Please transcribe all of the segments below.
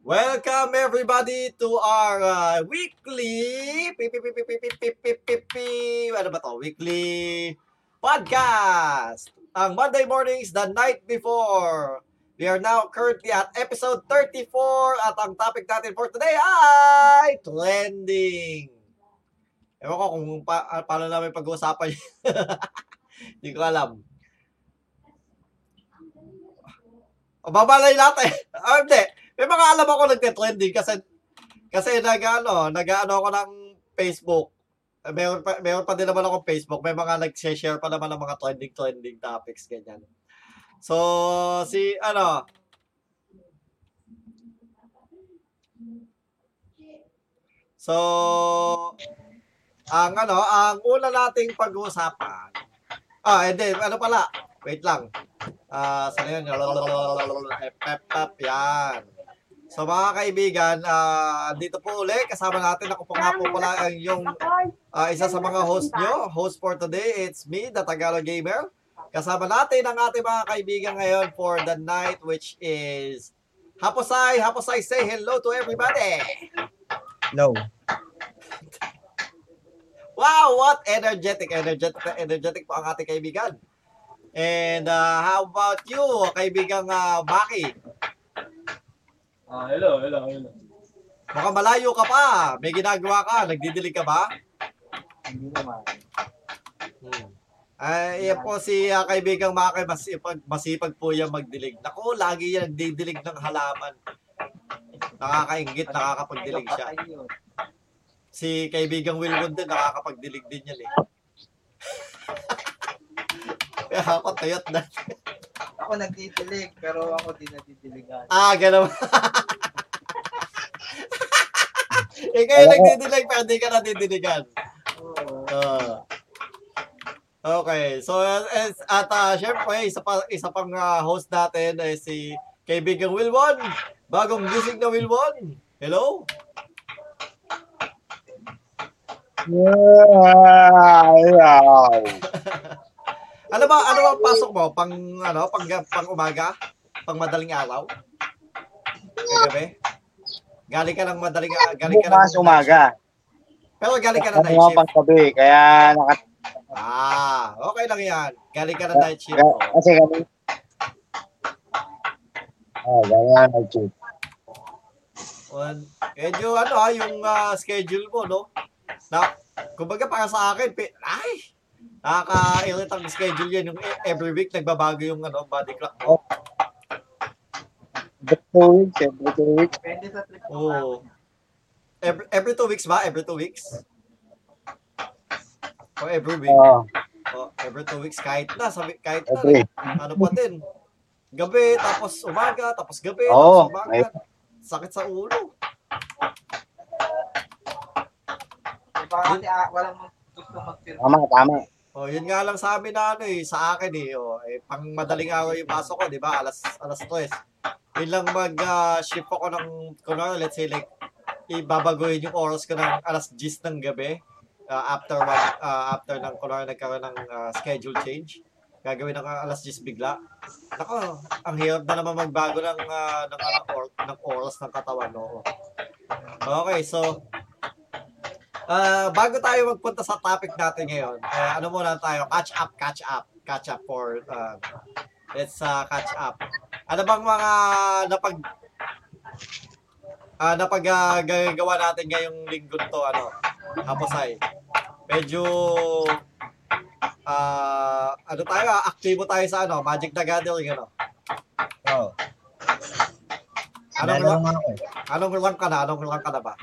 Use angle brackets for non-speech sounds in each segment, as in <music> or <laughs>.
Welcome everybody to our uh, weekly pi- pi- pi- pi- pi- pi- pi- pi- pi- pi- ano ba to? Weekly podcast. Ang Monday mornings the night before. We are now currently at episode 34 at ang topic natin for today ay trending. Ewan ko kung pa, ah, paano namin pag-uusapan. <laughs> Hindi ko alam. O, babalay natin. <laughs> Ah, hindi. May mga alam ako nagte-trending kasi kasi nag-ano, nag-ano ako ng Facebook. Meron pa, meron pa din naman ako Facebook. May mga nag-share pa naman ng mga trending-trending topics, ganyan. So, si, ano, So, ang ano, ang una nating pag-uusapan. Ah, hindi, ano pala? Wait lang. Ah, saan yun? Ep, ep, ep, yan. So mga kaibigan, ah dito po uli, kasama natin ako po nga po pala ang yung ah, isa sa mga host nyo. Host for today, it's me, the Tagalog Gamer. Kasama natin ang ating mga kaibigan ngayon for the night which is Haposay, Haposay, say hello to everybody! No. Wow, what energetic, energetic, energetic po ang ating kaibigan. And uh, how about you, kaibigang uh, Maki? Ah, hello, hello, hello. Mukhang malayo ka pa. May ginagawa ka. Nagdidilig ka ba? Hindi naman. Hmm. Ay, yan po si uh, kaibigang Maki. Masipag, masipag po yan magdilig. Naku, lagi yan nagdidilig ng halaman. Nakakaingit, nakakapagdilig siya. Si kaibigang Wilwon din, nakakapagdilig din yan eh. <laughs> Kaya ako tuyot na. Ako nagdidilig, pero ako di nadidiligan. Ah, gano'n. <laughs> Ikaw yung nagdidilig pero di ka nadidiligan. Oo. Ah. okay. So, as, at uh, syempre, isa, pa, isa pang ah, host natin ay si kaibigang Wilwon. Bagong gising na Wilwon. Hello? <laughs> Ano ba, ano ba pasok mo? Pang, ano, pang, pang umaga? Pang madaling araw? Kagabi? Galing ka ng madaling araw? Galing ka ng Bukas umaga. Pero galing ka Ano night shift. pang gabi, kaya nakat... Ah, okay lang yan. Galing ka ng night shift. Ga- Kasi kami... Oh, ganyan ang nag-cheat. On, medyo ano ha, yung ah, schedule mo, no? Na, kumbaga para sa akin, pi- ay, nakaka-irrit ang schedule yan. Yung every week, nagbabago yung ano, body clock mo. Every two weeks, every two weeks. Depende sa trip niya. Every, every two weeks ba? Every two weeks? O every week? Oh, O every two weeks, kahit na, sabi, kahit na, every. ano pa din. Gabi, tapos umaga, tapos gabi, Oo, tapos may- umaga. Sakit sa ulo. Diba ah, walang mag- gusto mag-film. Tama, tama. Oh, yun nga lang sa amin na ano eh, sa akin eh, oh, eh pang madaling araw yung pasok ko, 'di ba? Alas alas 3. Yun lang mag ah, shift ako ng kunwari, let's say like ibabaguhin yung oras ko ng alas 10 ng gabi ah, after one, ah, after ng kunwari nagkaroon ng ah, schedule change. Gagawin ng alas 10 bigla. Nako, ang hirap na naman magbago ng ah, ng, ng, or- ng oras ng katawan, no. Okay, so Ah, bago tayo magpunta sa topic natin ngayon, eh, ano muna tayo, catch up, catch up, catch up for, uh, let's uh, catch up. Ano bang mga napag, ah napag ah, gagawa natin ngayong linggo to, ano, Haposay? Medyo, ah, ano tayo, aktibo tayo sa ano, Magic the Gathering, ano? Oo. Anong, rank, anong rank ka na? Anong rank ka na ba?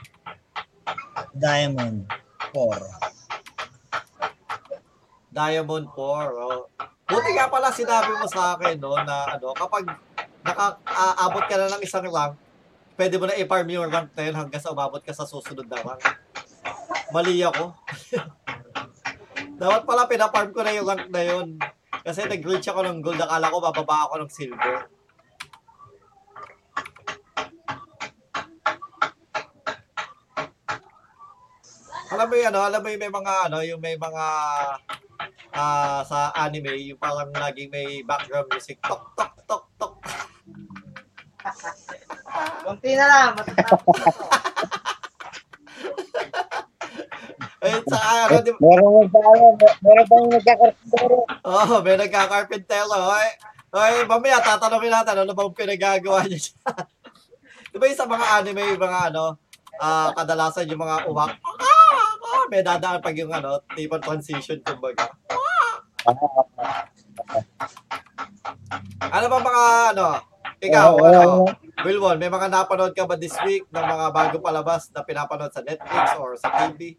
Diamond 4. Diamond 4. Oh. Buti nga pala sinabi mo sa akin no, na ano, kapag nakaabot ka na ng isang rank, pwede mo na i-farm yung rank na yun hanggang sa umabot ka sa susunod na rank. Mali ako. <laughs> Dapat pala pinafarm ko na yung rank na yun. Kasi nag-reach ako ng gold, akala ko bababa ako ng silver. Alam mo yun, ano, alam mo yung may mga, ano, yung may mga ah sa anime, yung parang laging may background music, tok, tok, tok, tok. Kunti na lang. Matatapos to. Eh, sa ano, di ba? Meron mo sa ano, mer- meron bang nagkakartero? Oo, oh, may nagka-carpentero. Oy, oy, mamaya tatanungin natin ano bang pinagagawa niya siya. <laughs> di ba yung sa mga anime, yung mga ano, ah kadalasan yung mga uwak, may dadaan pag yung ano, tipong transition, kumbaga. Ano ba mga ano, ikaw, Oo, ano, oo. Wilwon, may mga napanood ka ba this week ng mga bago palabas na pinapanood sa Netflix or sa TV?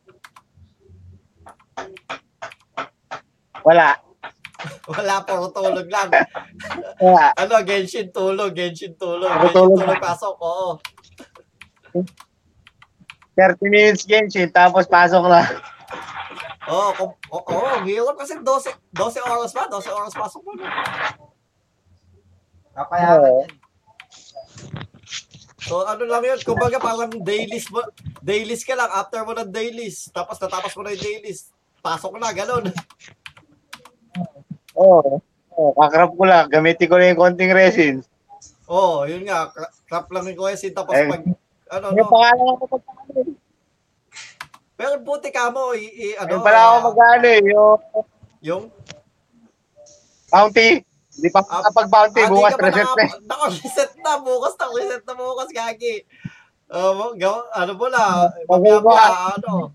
Wala. <laughs> Wala, puro tulog lang. Wala. Ano, Genshin tulog, Genshin tulog, Genshin tulog. tulog pasok, oo. 30 minutes Genshin, tapos pasok na. Oo, kung, oo, oo, ang hirap kasi 12, 12 oras pa, 12 oras pasok mo. Kapayagan Oo. yan. So ano lang yun, kumbaga parang dailies mo, dailies ka lang, after mo ng dailies, tapos natapos mo na yung dailies, pasok na, ganun. <laughs> Oo. Oh, kakrap ko lang. Gamitin ko na yung konting resin. Oo, yun nga, cra- crap lang yung question, tapos Eh, pag, ano, Yung no, pangalan ko pagkakalin. pero buti ka mo, i, i- ano, Ayun pala ako ah, mag-ano eh, yung yung, bounty. Hindi pa Ah, kapag-bounty, Ah, di bukas reset na. naka- Naka-reset na bukas, naka-reset na bukas, gagi. Uh, gaw- ano mo na, mamaya ano.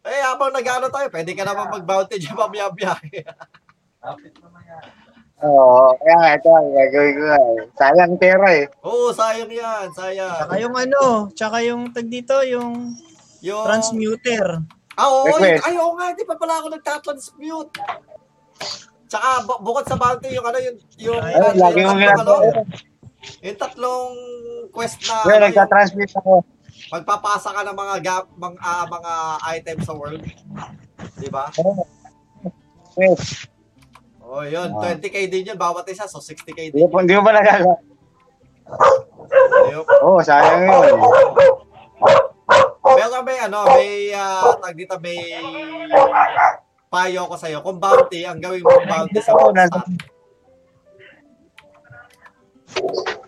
Eh, habang nag-ano tayo, pwede ka naman mag-bounty dyan mamaya Kapit naman yan. Oo, kaya nga ito, gagawin ko nga. eh. Sayang pera eh. Oo, sayang yan, sayang. Tsaka yung ano, tsaka yung tag dito, yung Yung, transmuter. ah, oo, Request. ay, oo nga, di pa pala ako nagtatransmute. Tsaka, bu- bukod sa bounty, yung ano, yung, yung, Ay, Ay, yung, lagi mong tatlong, ano, ginagawa. yung tatlong quest na, Kaya ano, yung nagtatransmit ako. magpapasa ka ng mga gap, mga, ah, mga items sa world. Di ba? Yes. Oh, yun. Ah. 20k din yun. Bawat isa. So, 60k Hindi din. mo, hindi mo nagagawa? Yun. Oo, sayang yun. Pero may ano, may uh, tag dito, may payo ko sa'yo. Kung bounty, ang gawin mo bounty sa Oo, Mondstadt.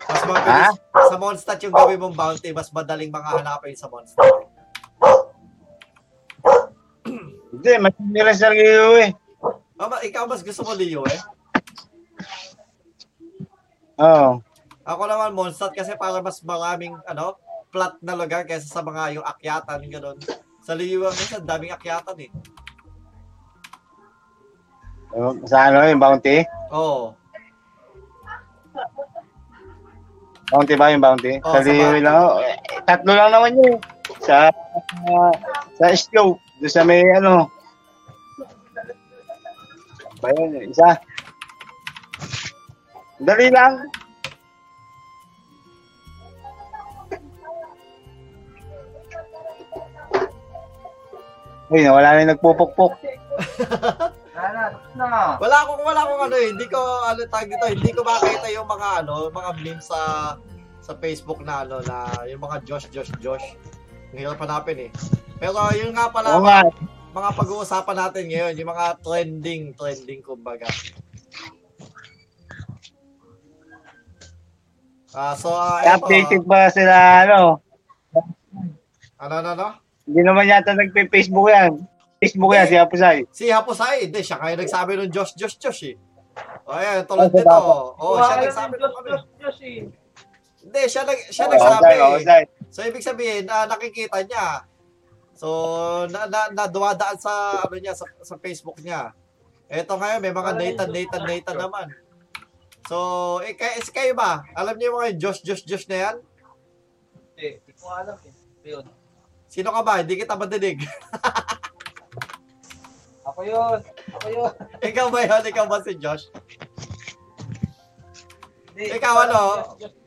Mas mabilis. Sa Mondstadt yung gawin mong bounty, mas madaling mga hanapin sa Mondstadt. Hindi, mas nila sa eh. Oh, ma- ikaw mas gusto mo Leo eh. Oo. Ako naman Mondstadt kasi para mas maraming ano, flat na lugar kaysa sa mga yung akyatan, gano'n. Sa Leo, minsan daming akyatan eh. Oh. Sa ano, yung bounty? Oo. Bounty ba yung bounty? Oo, sa sa Leo lang. oh. Tatlo lang naman yun. Sa, uh, sa Stove. Doon sa may ano. Ba isa. Dali lang. Uy, nawala na yung nagpupukpok. <laughs> Wala akong wala akong ano eh, hindi ko ano tag dito, hindi ko makita yung mga ano, mga memes sa sa Facebook na ano na yung mga Josh Josh Josh. Ang hirap hanapin eh. Pero yun nga pala Oo nga. Mga pag-uusapan natin ngayon, yung mga trending, trending kumbaga. Ah, so ah, eto, Updated ba sila, ano? ano ano ano? Hindi naman yata nagpe-Facebook yan. Facebook yan, si Apusay. Si Haposay, hindi siya kaya nagsabi ng Josh Josh Josh eh. O ayan, tulad Ay, nito. salamat. Oh, siya nagsabi ng ano. Diyos, Diyos, eh. Hindi, siya nag siya Oo, nagsabi. Apusay, Apusay. So ibig sabihin, ah, nakikita niya. So na, na, na dumadaan sa ano niya sa, sa Facebook niya. Ito ngayon may mga Nathan Nathan Nathan naman. So, eh, kayo, kayo ba? Alam niyo yung mga Josh Josh Josh na yan? Eh, Hindi ko alam eh. Yun. Sino ka ba? Hindi kita madinig. <laughs> Ako yun. Ako yun. Ikaw ba yun? Ikaw ba si Josh? Hindi, Ikaw, ano?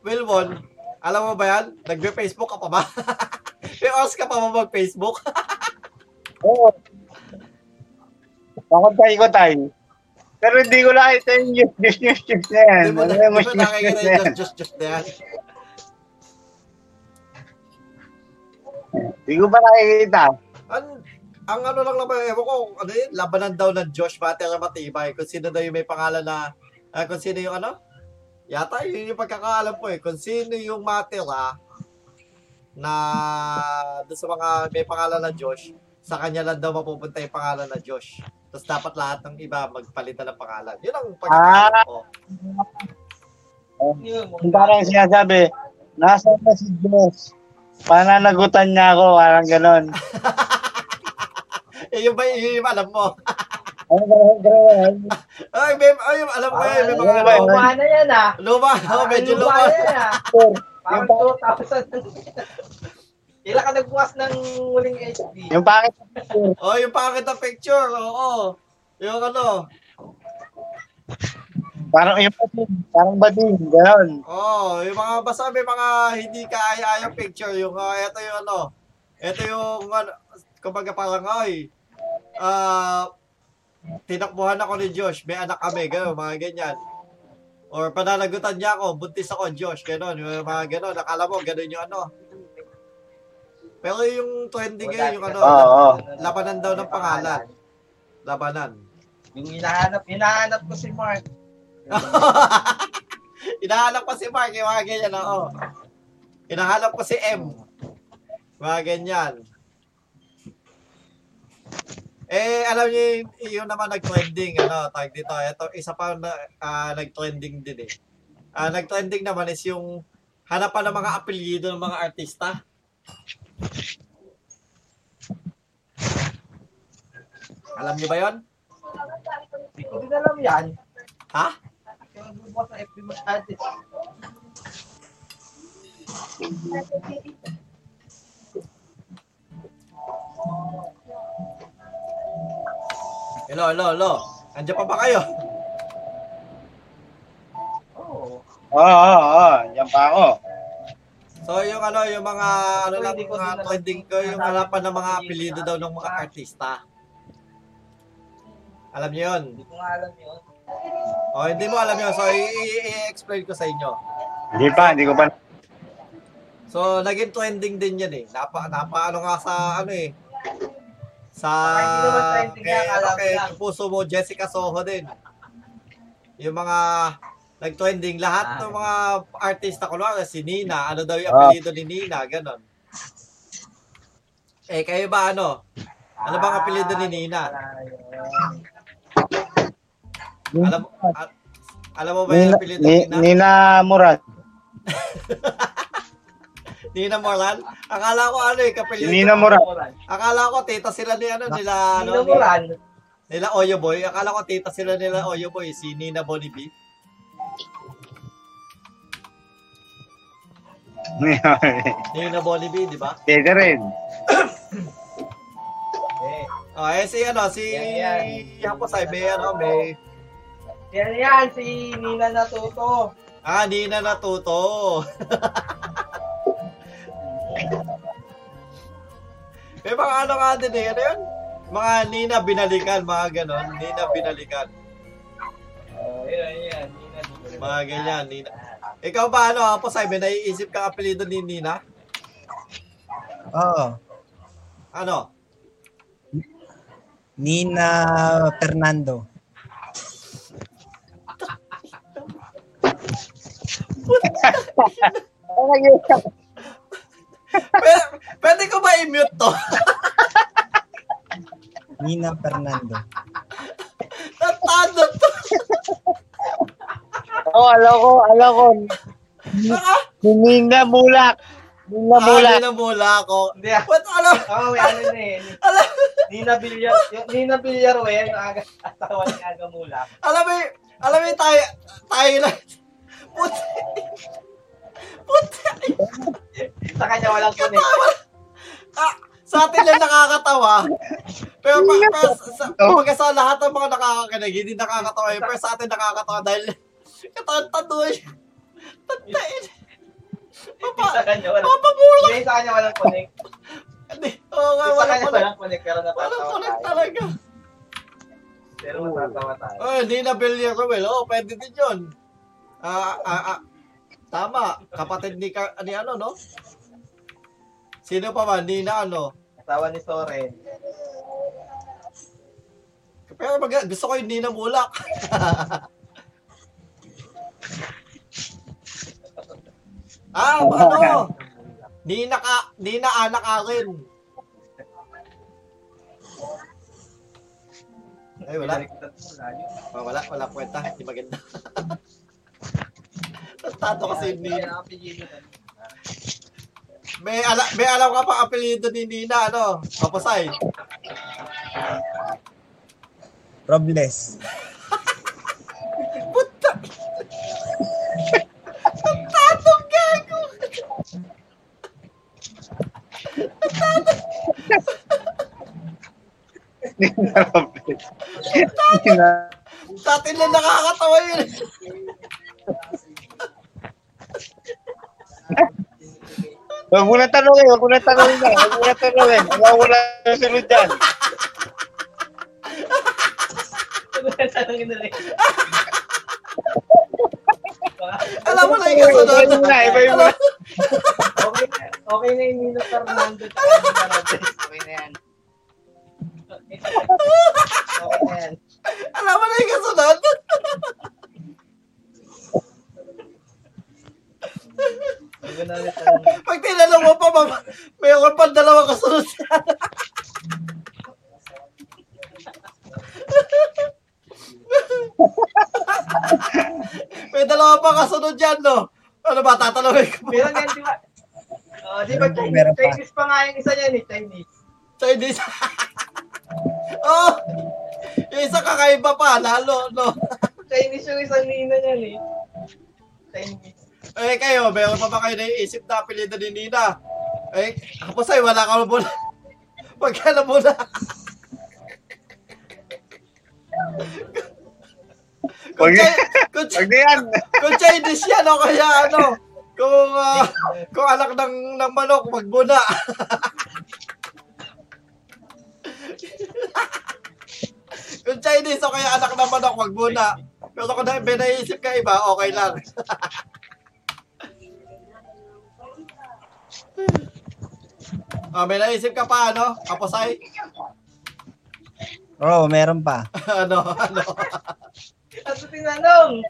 Wilwon, alam mo ba yan? Nagbe-Facebook ka pa ba? <laughs> May oras ka pa ba mag-Facebook? Oo. Pakuntay ko tayo. Pero hindi ko nakita yung news, news, news, news na yan. Hindi mo, Ano na, news, mo news, nakikita news na yung na yan? Hindi ko pa nakikita. Ang, ang ano lang naman, ewan ko, ano yun, labanan daw ng Josh Battle Matibay, kung sino daw yung may pangalan na, ah, kung sino yung ano, yata yun yung pagkakaalam ko eh, kung sino yung matira na doon sa mga may pangalan na Josh, sa kanya lang daw mapupunta yung pangalan na Josh. Tapos dapat lahat ng iba magpalitan ng pangalan. Yun ang pag Ah. ko. Yun, Yung parang sinasabi, nasa na si Diyos? Pananagutan niya ako, parang ganon. <laughs> Eh, yun ba yun yung alam mo? <laughs> Ano ba yung ganon? Ay, may, ay, alam ko yun, may mga Ano ano. Luma na yan ah. Luma, oh, medyo Luma luma. na yan ah. Parang 2,000. <laughs> Kailan ka nagbukas ng muling HD? Yung pangit. Oh, yung pangit na picture, oo. Yung ano, Parang yung bading, parang bading, ganon. oh, yung mga basta may mga hindi kaaya-ayang picture, yung uh, ito yung ano, ito yung ano, kumbaga parang ay, ah, tinakbuhan ako ni Josh, may anak kami, gano'n, mga ganyan. Or pananagutan niya ako, buntis ako, Josh, gano'n, yung mga gano'n, nakala mo, gano'n yung ano. Pero yung trending ngayon, yung ano, Oo, oo. labanan daw ng pangalan. Labanan. Yung hinahanap, hinahanap ko si Mark. <laughs> Hinahanap ko si Mark, yung mga ganyan, oo. Hinahanap ko si M. Mga ganyan. Eh, alam niyo, yung naman nag-trending, ano, tag dito, ito, isa pa na ah, nag-trending din eh. Ah, nag-trending naman is yung hanapan ng mga apelyido ng mga artista. Alam niyo ba yon? Hindi din alam yan. Ha? Masyado. Hello, hello, hello. Andiyan pa ba kayo? Oo. Oo, oo, oo. Yan pa ako. So yung ano, yung mga ano lang mga din trending ko, yung hanapan ng mga apelyido daw ng mga artista. Alam niyo yun? Hindi ko nga alam yun. O hindi mo alam yun, so i-explain ko sa inyo. Hindi pa, hindi ko pa. So naging trending din yan eh. Napa, napa ano nga sa ano eh. Sa kay, ano, kay puso mo, Jessica Soho din. Yung mga nag-trending lahat ng mga artista ko si Nina, ano daw yung Ah. apelyido ni Nina, ganon. Eh kayo ba ano? Ano bang apelyido ni Nina? Alam mo, a- alam mo ba yung Nina, apelyido ni, ni Nina? Nina Murat. <laughs> Nina Moran? Akala ko ano eh, Si kapelyido. Nina Murat. Akala ko tita sila ni ano, nila, ano, Nino Moran. nila Oyo Boy. Akala ko tita sila nila Oyo Boy, si Nina Bonibi. Nina Bonibi, di ba? Pwede rin. Eh. Oh, eh si ano, si Yan, Hapos ay may ano, may Yan yan, si Nina Natuto. Ah, Nina Natuto. <laughs> may mga ano nga din eh, ano yun? Mga Nina binalikan, mga ganon. Nina binalikan. Oh, yan, yan. Nina Natuto. Mga ganyan, Nina. Ikaw ba ano, Hapos ay may naiisip kang apelido ni Nina? Oo. Ano? Nina Fernando. <laughs> Pwede, pwede ko ba i-mute to? <laughs> Nina Fernando. Natado to. Oo, oh, alam ko, alam ko. Si Nina Mulak. Nina Mulak. ah, namula ako. Hindi ah. What, ano? Oo, may ano na eh. Alam, Nina Villar, Nina Villaruel, yung aga, asawa ni Aga Mula. alam mo, alam mo tayo, tayo na. Puti. Puti. Sa kanya walang connect. Ah, sa atin lang nakakatawa. Pero, pa, pero sa, kumbaga sa lahat ng mga nakakakinig, hindi nakakatawa yun. Pero sa atin nakakatawa dahil katantadoy. Tantain. Sa kanya walang Papamula. Hindi, sa kanya walang connect. Hindi. Oo nga, Sa wala kanya pala. walang connect, pero Wala natatawa pala tayo. talaga. Pero matatawa tayo. Oh, hindi na Villarreal. Oo, pwede din yun. Ah, ah, ah. Tama. Kapatid ni, Car- ni ano, no? Sino pa ba? Ni na ano? Asawa ni Soren. Pero mag gusto ko yung Nina Mulak. <laughs> ah, ano? Nina ka, Nina anak akin. Ay, wala. Oh, wala, wala kwenta. Hindi maganda. <laughs> Tato kasi ni Kaya ang apelyido na. May, ala, may alam ka pa apelyido ni Nina, ano? Kapasay. Robles. Puta! Tatong gago! Nina Robles. Nina. Dati lang nakakatawa yun. Huwag mo na tanongin, huwag mo na tanongin na. Huwag mo na tanongin. Wala mo na susunod dyan. Tanongin na rin. Alam mo na yung kasunod. Iba na, iba na. Okay na, okay na yung Nino Fernando. <laughs> Okay na yan. Okay na yan. Alam mo na yung kasunod. <laughs> <laughs> Pag tinanong mo pa, mama, mayroon pa dalawang kasunod. <laughs> May dalawa pa kasunod dyan, no? Ano ba, tatanungin ko Meron yan, di ba? Oh, di ba Chinese. Chinese pa nga yung isa niyan eh, Chinese. Chinese. <laughs> oh! Yung isa kakaiba pa, lalo, no? Chinese yung isang Nino niyan eh. Chinese. Eh, kayo, mayroon pa ba kayo naiisip na apelido ni Nina? Eh, kapos ay, wala ka. Pagkala muna. kung, Huwag Chi- kung, Huwag na yan. <laughs> kung Chinese yan, o kaya ano, kung, ah, kung anak ng, ng manok, wag muna. kung Chinese o kaya anak ng manok, wag muna. Pero kung na, may naisip ka iba, okay lang. <laughs> Ah, may naisip ka pa, ano? Kaposay? Oo, meron pa. <laughs> ano, ano? At tinanong,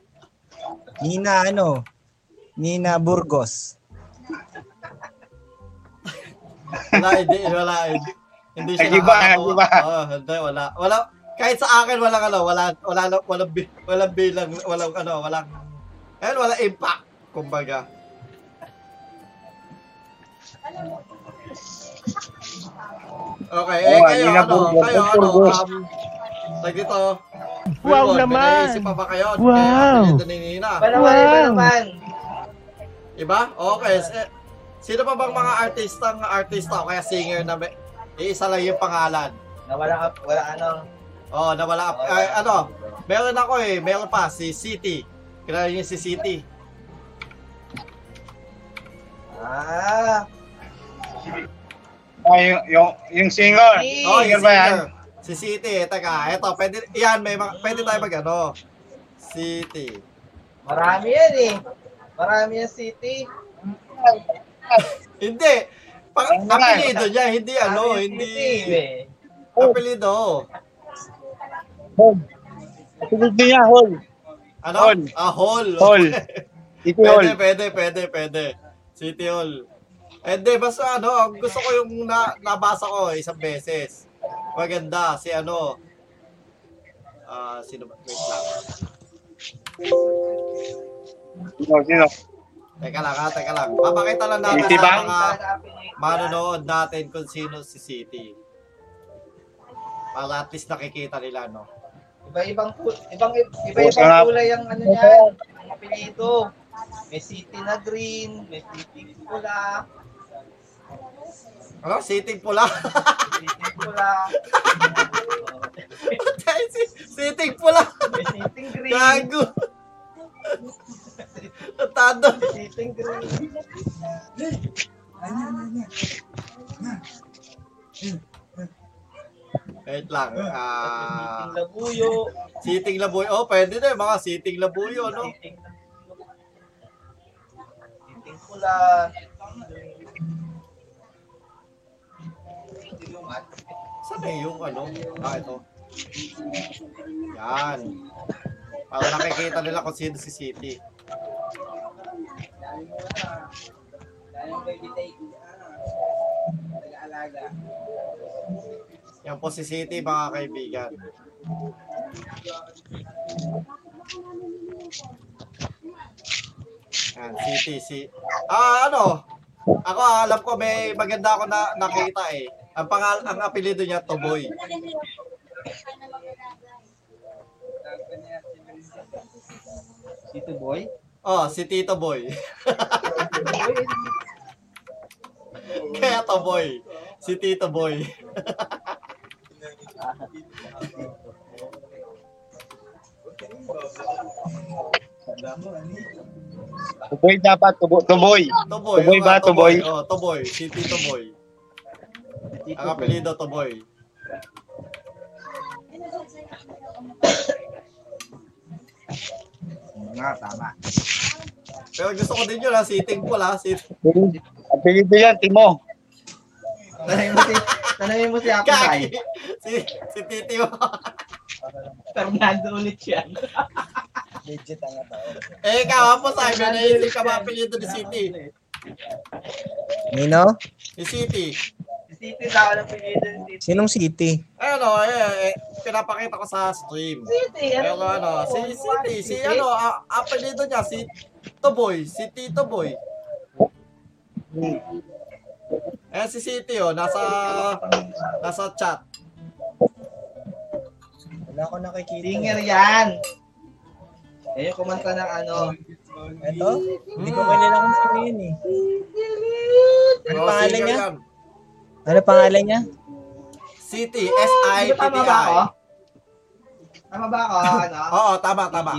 Nina ano? Nina Burgos. Wala, hindi, wala, hindi. Hindi siya Nag-iba, nakakatawa. nag-iba. Oo, hindi, wala. Wala, kahit sa akin, walang ano, wala, wala, wala, walang bilang, walang ano, walang, eh, wala impact, kumbaga. Okay, eh, Oo, kayo, ano, kayo, ano, um, tag dito, Wow Wilbon, naman! May naisip pa ba kayo? Wow! Kaya, ni Nina. iba naman, iba Wow. naman. Iba? Okay. S- Sino pa bang mga artistang artista o kaya singer na may, iisa lang yung pangalan? Na wala, ka- wala ano. Oh, nawala. Ay, ano, meron ako eh. Meron pa, si City. Kilala niyo si City. Ah, Ah, yung, yung, yung singer. Si- Oh, Singer yung ba yan? Si City. Teka, eto, pwede, yan, may, pwede tayo mag ano. City. marami yan eh. Marami yan city. Hindi. Eh? apelido niya, hindi ano, hindi. eh. Apelido. Hall. Sunod niya, Hall. Ano? Hall. Ah, Hall. Hall. <laughs> City Hall. Pwede, pwede, pwede, pwede. City Hall. Eh, di, basta ano, gusto ko yung na, nabasa ko isang beses. Maganda, si ano, ah, sino ba? Wait lang. Sino, sino? Teka lang ha, teka lang. Papakita lang natin City sa Bank? mga manonood natin kung sino si City. Para at least nakikita nila, no? Iba-ibang ibang iba-ibang kulay ang ano niyan, ang apelyido. May city na green, may city pula, Ano? City pula. city pula, City pula. may city green, Gago. Tado. city green. Wait lang. Ah, Siting labuyo, Siting Labuyo. Oh, pwede na yung mga Siting Labuyo, no? siting siting pula. Saan na yung ano? Ah, ito. Yan. Para nakikita nila kung sino si City. Yan po si City, mga kaibigan. Yan, City, si... Ah, ano? Ako, alam ko, may maganda ako na nakita eh. Ang pangal, ang apelido niya, Toboy. Tito Boy. Oh, si Tito Boy. Kaya Toboy. Si Tito Boy. Tuboy dapat, tubo, tuboy. Toboy. Toboy oo ba? nga, Toboy? Oh, Toboy. Si Tito Boy. Ang apelido, Toboy. Nga, tama. Pero gusto ko din yun ha, sitting pool ha. Sit Apelido yan, Timo. Tanungin mo si, tanungin mo si Apo Kaki. Kai. Si, si Titi mo. Fernando ulit yan. Legit ang tao. eh, ikaw po sabi, naisip ka ba apelido ni City? Nino? Ni City. Si Tito na walang pinito ni Tito. Sinong city? Ano, eh, eh, pinapakita ko sa stream. City, Pero ano, si City, si ano, a- apelido niya, si Tito Boy, si Tito Boy. Eh, si City, oh, nasa, nasa chat. Wala ko nakikita. Singer yan. Eh, yung kumanta ng ano. Ito? Hindi ko kilala kung sino yun eh. Ano pangalan niya? Ano pangalan niya? City, Di ba tama ba ako? S-I-T-T-I. Tama ba ako? <laughs> Ano? Oo, tama, tama.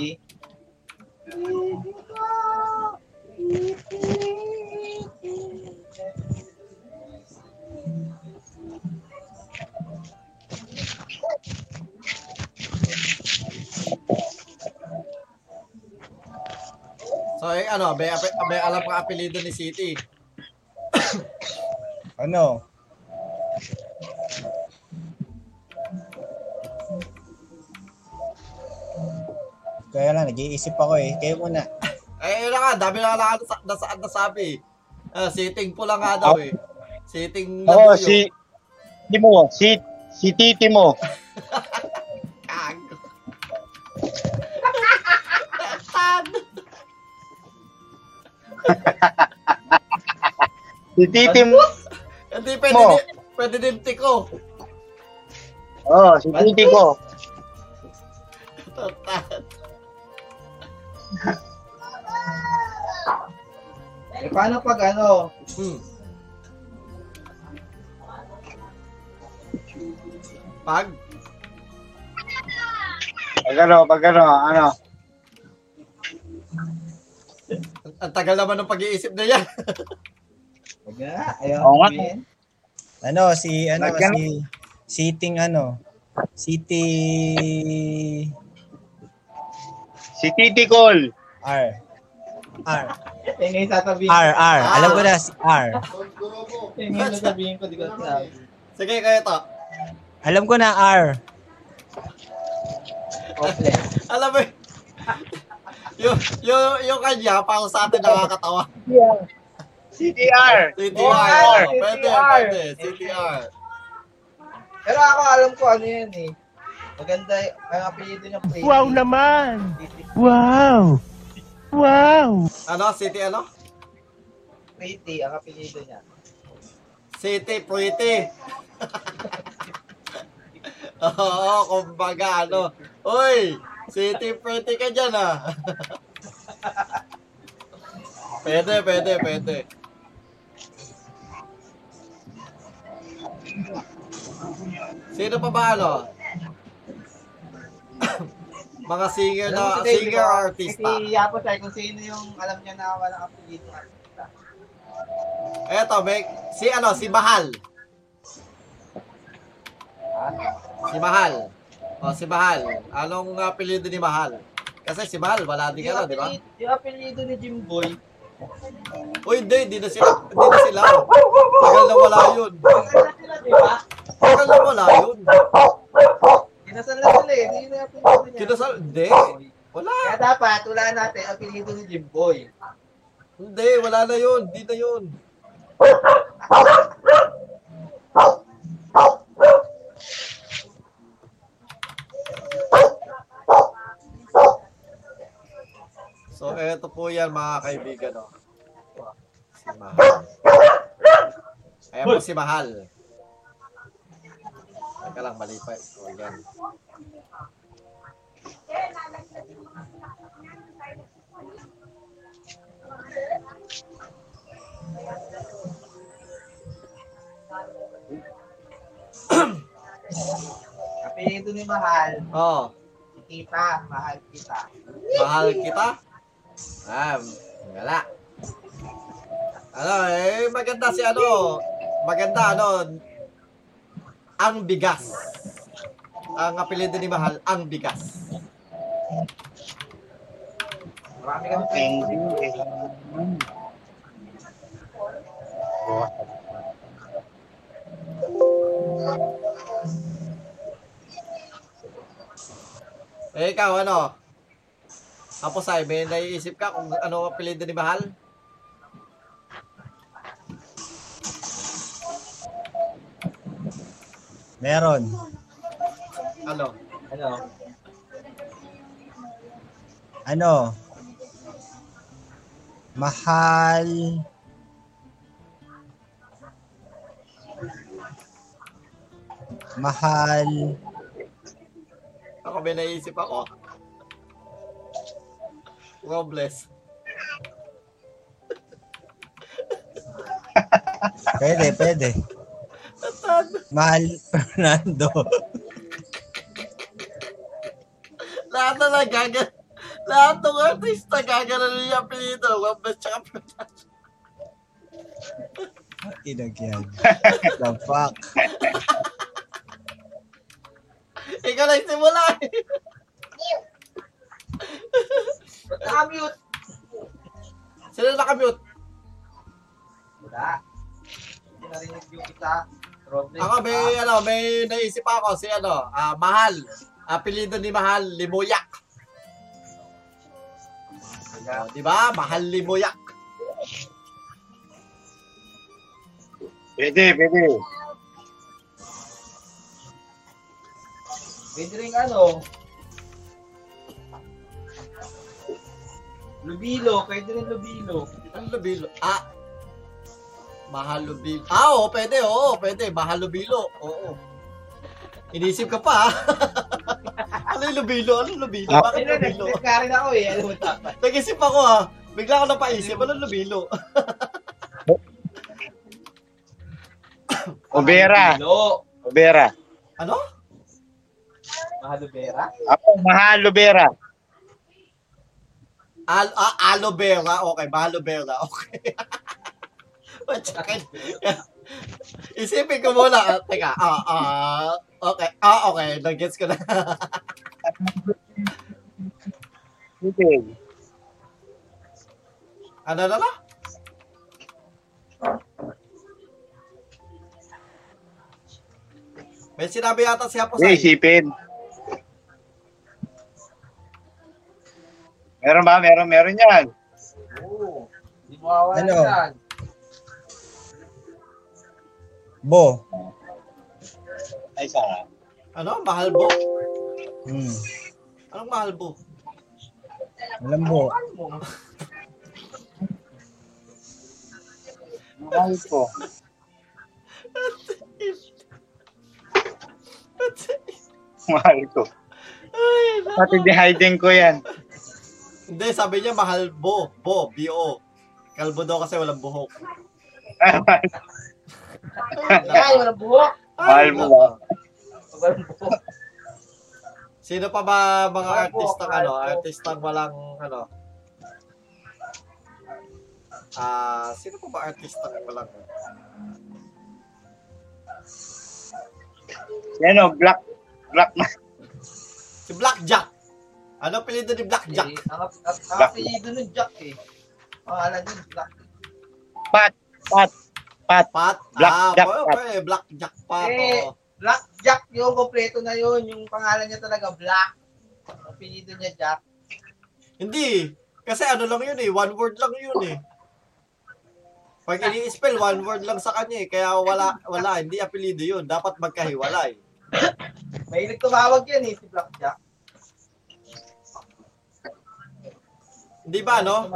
So, eh, ano, may, ape- may alam ka apelido ni City. Ano? Kaya lang, nag-iisip ako eh. Kayo muna. <laughs> Eh, yun na nga, dami na nga nasa, nasa, nasabi. Uh, sitting po lang nga daw eh. Sitting Oo, labuyo. si Timo, si si Titi mo. <laughs> Kag. Tag. <laughs> Si Titi mo. Hindi pwede Mo. din, pwede din tiko. Oo, si Titi ko. Tag. Eh, paano pag ano? Hmm. Pag, Pag ano, pag ano, ano. ang tagal naman ng pag-iisip na yan. <laughs> Na. Ayaw Oo nga. Ano, si, ano, Lagyan- si, sitting ano, city Si Titi Cole. R. R. Yung ngayon sasabihin R, R. Alam ko na si R. Yung ngayon sasabihin ko, di ko sinabi. Sige, kayo to. Alam ko na R. Hopeless. Alam mo, yung, yung, yung kanya, para sa atin nakakatawa. CTR. CTR. Oh, pwede, pwede. CTR. Pero ako alam ko ano yan eh. Maganda ang apelido niya Pretty. Wow naman! Ano? City ano? Pretty, ang apelido niya. City Pretty. <laughs> Oo, kumbaga ano. Uy, City Pretty ka dyan ah. <laughs> pwede, pwede, pwede. Sino pa ba ano? <coughs> Mga singer na, si Dave, singer ba? artista. Si Yapo tayo kung sino yung alam niya na walang apelido artista. Eto, may, si ano, si Mahal. Si Mahal. O, si Mahal. Anong apelido ni Mahal? Kasi si Mahal, wala din ka di ba? yung apelido ni Jimboy. Uy, hindi, hindi na sila, hindi na sila. Tagal na wala yun. Kinasal na sila, di ba? Tagal na wala yun. Kinasal na sila eh. Hindi na yung apelido niya. Kinasal, hindi. Wala. Kaya dapat, wala natin ang apelido ni Jimboy. Hindi, wala na yun. Hindi na yun. So, eto po yan mga kaibigan. Oh. Si Mahal. Ayan po si Mahal. Teka lang, mali pa. O, yan. <clears throat> Apelido ni Mahal. Oh, Si Tita, mahal kita. mahal kita? Ah, wala. Ano, eh, maganda si ano, maganda ano, ang bigas. Ang apelido ni Mahal, ang bigas. Marami kami Thank you. Eh, ikaw, ano? Tapos ay, may naiisip ka kung ano ang apelido ni Mahal? Meron. Ano? Ano? Ano? Mahal. Mahal. Ako may naiisip ako. Robles. Pwede, pwede. Mahal <laughs> Fernando. Lahat na nagaga. Lahat ng artista gagalan niya apelido. Robles tsaka Fernando. Inagyan. <laughs> The fuck? Ikaw lang simula eh. Nakamute? Sino nakamute? Wala. Hindi narinig yung isa. Robles. Ako may, ano, may naisip ako si ano, ah, Mahal. Apelido ni Mahal, Limuyak. Wala. O, di ba? Mahal Limuyak. Pwede, pwede. Pwede rin ano. Lubilo, pwede rin Lubilo. Ano Lubilo? Ah. Mahal Lubilo. Ah, oo, pwede, oo, pwede. Mahal Lubilo. Oo. Inisip ka pa, ah. <laughs> ano yung Lubilo? Ano yung Lubilo? Ah. Bakit Lubilo? nag-click nga rin ako eh. Ano mo dapat? Nag-isip ako, ah. Bigla ako napaisip. Ano yung Lubilo? <laughs> Obera. Obera. Ano? Mahalubera? Ako, mahal, Obera. Al ah, aloe vera. Okay, mahal vera. Okay. <laughs> <laughs> Isipin ko muna. Ah, teka. Ah, ah, okay. Ah, okay. Nag-gets ko na. <laughs> Pwede. ano na na? May sinabi yata siya po sa isipin. Meron ba? Meron, meron yan. Oo. Hindi mo kawalan Ano? yan. Bo. Ay, sarap. Ano? Mahal bo? Hmm. Anong mahal bo? Ano mo? Mahal ko. Mahal ko. Pati di-hiding ko yan. Hindi, sabi niya mahal bo. Bo, B-O. Kalbo daw kasi walang buhok. Yan, walang buhok. Mahal mo ba? Walang buhok. Sino pa ba mga po, artistang ano, artistang walang ano? Ah, sino pa ba artistang walang Yan o, black. Black na. Si Blackjack. Ano apelyido ni Blackjack? Eh, ang ang- ang apelido nun Jack eh. Pangalan nun Jack. Pat. Pat. Pat. Pat? Blackjack, ah, Pat. Pat. Eh, Blackjack Pat. Eh, oo. Black Jack yung kompleto na yun. Yung pangalan niya talaga Black. Apelido niya Jack. Hindi. Kasi ano lang yun eh, one word lang yun eh. Pag ini-spell, one word lang sa kanya eh. Kaya wala, wala, hindi apelido yun. Dapat magkahiwalay. Mahilig tumawag yan eh, si Blackjack. Hindi ba, no?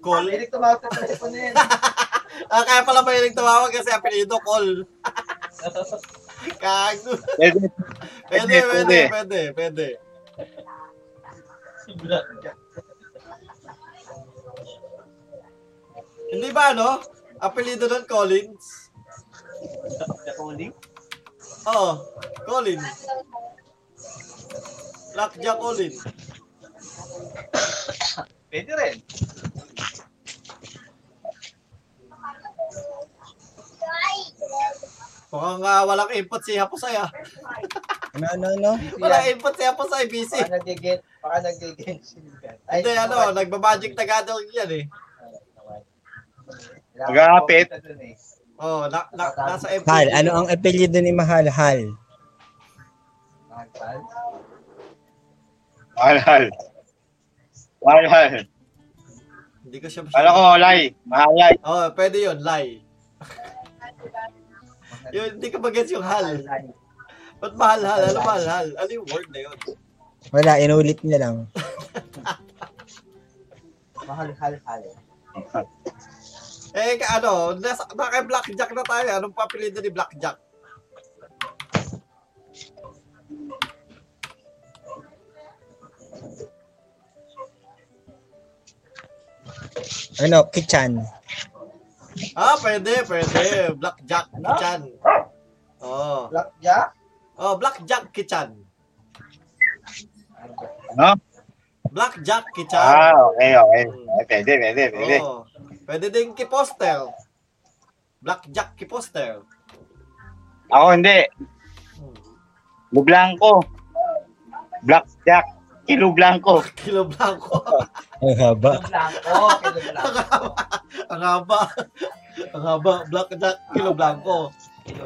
Call. Mahilig tumawag sa telepono yan. <laughs> Ah, kaya pala mahilig tumawag kasi apelido, call. Kago. Pwede. Pwede, Pwede, pwede, pwede. Hindi ba, no? Apelido nun, Collins? Uling? Oo, Collins. Blackjack Collins. Pwede rin. Mukhang uh, walang input si Hapusay ah. <laughs> Ano, ano, ano? <laughs> Walang input si Hapusay, busy. Baka nag-get, baka nag-get yan. Hindi, ano, nagbabagic na gathering yan eh. Magkakapit. Oh, na, na, nasa MP. Hal, ano ang apelyido ni Mahal? Hal. Mahal, hal. Mahal, hal. Hindi ko siya Kala ko, lay. Mahal, lay. Oh, pwede yun, lie. Yun, hindi ko bagets yung hal. Ba't mahal hal? Ano mahal hal? Ano yung word na yun? Wala, inulit niya lang. Mahal, hal, hal. Eh, ano, nasa, naka Blackjack na tayo. Anong papilido ni Blackjack? Ano, Kichan. Ah, pwede, pwede. Blackjack Kichan. Oh. Blackjack? Oh, Blackjack Kichan. Ano? Blackjack Ah, Kichan. okay, okay. Eh, Pwede, pwede, pwede. Oh. Pwede din kiposter. Blackjack kiposter. Ako hindi. Hmm. Lu Blanco. Blackjack. Kilo Blanco. <laughs> Kilo Blanco. Ang haba. Kilo Blanco, Kilo Blanco. Ang haba. Ang haba. Blackjack Kilo Blanco.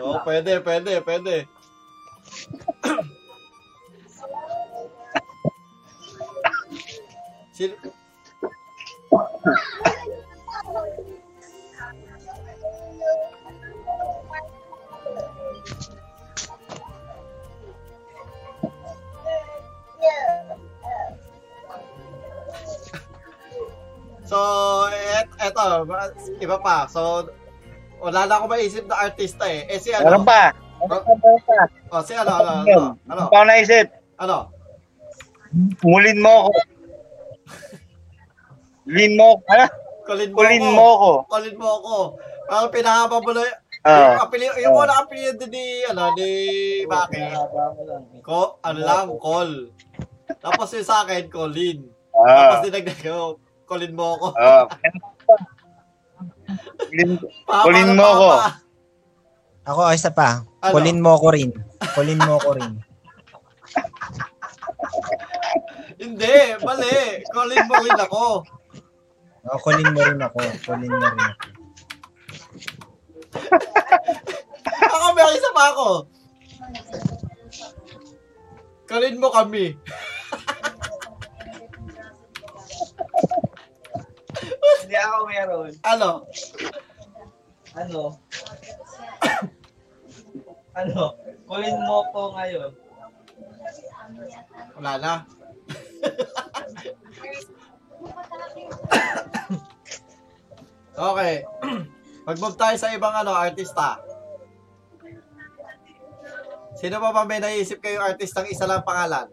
Oh, pwede, pwede, pwede. <clears throat> Sino? So, et, eto, iba pa. So, wala na akong maisip na artista eh. Eh si ano? Meron pa, meron pa. Oh, si ano, ano, ano, ano, Ano pa naisip? ano? Mulin mo ako. Lin mo ako. Ano? Kulin mo Kulin ako. mo ako. Kulin mo ako. Ang pinahaba mo na, Ah. yung apelyido, yung una apelyido ni, ano, ni Maki. Ko, ano lang, call. Tapos yung sa akin, Colin. Ah. Tapos dinagdag ko, Colin mo ako. Ah. Lin, Papa Kulin na mo ako. Ako, isa pa. Ano? Kulin mo ko rin. Kulin mo ko rin. Hindi, mali. Colin mo rin ako. O, kulin mo rin ako. Kulin mo rin ako. Ako, may isa pa ako. Colin mo kami. <laughs> Hindi ako meron. Ano? Ano? <coughs> ano? Kulin mo ko ngayon. Wala na. <coughs> okay. <coughs> Mag-move tayo sa ibang ano, artista. Sino pa ba may naisip kayo artistang isa lang pangalan?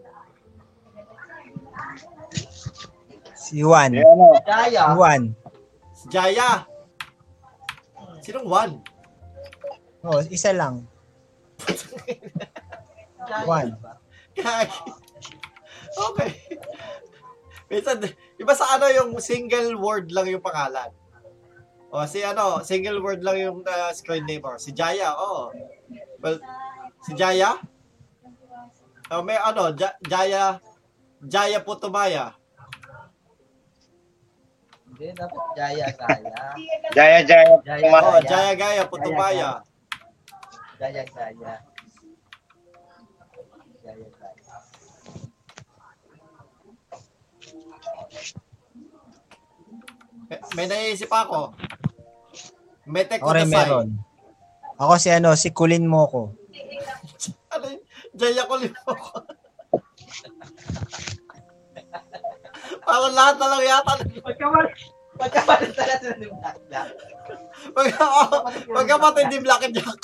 Si Juan. Si Juan. Si Jaya. Sinong Juan? Oh, isa lang. Juan. Kaya- okay. Minsan, iba sa ano yung single word lang yung pangalan. O si ano, single word lang yung uh, screen name or si Jaya, oo. Well, si Jaya? O may ano, Ja- Jaya, Jaya Putumaya. Hindi, dapat Jaya, Jaya. Jaya, Jaya. Jaya. Oh, Jaya Gaya Putumaya. Jaya, Jaya. Jaya, Jaya. May, may naisip ako. Mete Ako rin Kudasai. meron. Ako si ano, si Kulin mo ko. Jaya ko limo ko. Parang lahat na lang yata. Magkamal. Magkamal talaga ni Black Black. Pagka, Magkapatid ni Black Jack.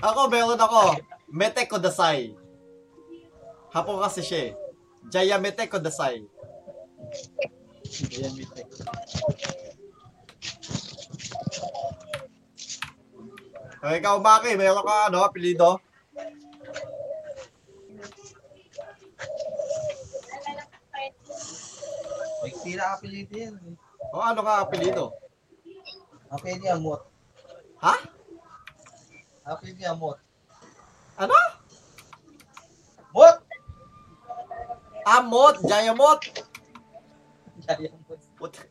ako, meron ako. Mete Kodasai. Hapon kasi siya eh. Jaya Mete Kodasai. Ayan, Mite. O ikaw, Maki, meron ka ano, apelido? May tira apelido yan. eh. O ano ka apelido? Apelido Amot. Ha? Apelido Amot. Ano? Mot! Amot, Jayamot. Jaya Mot. Putang-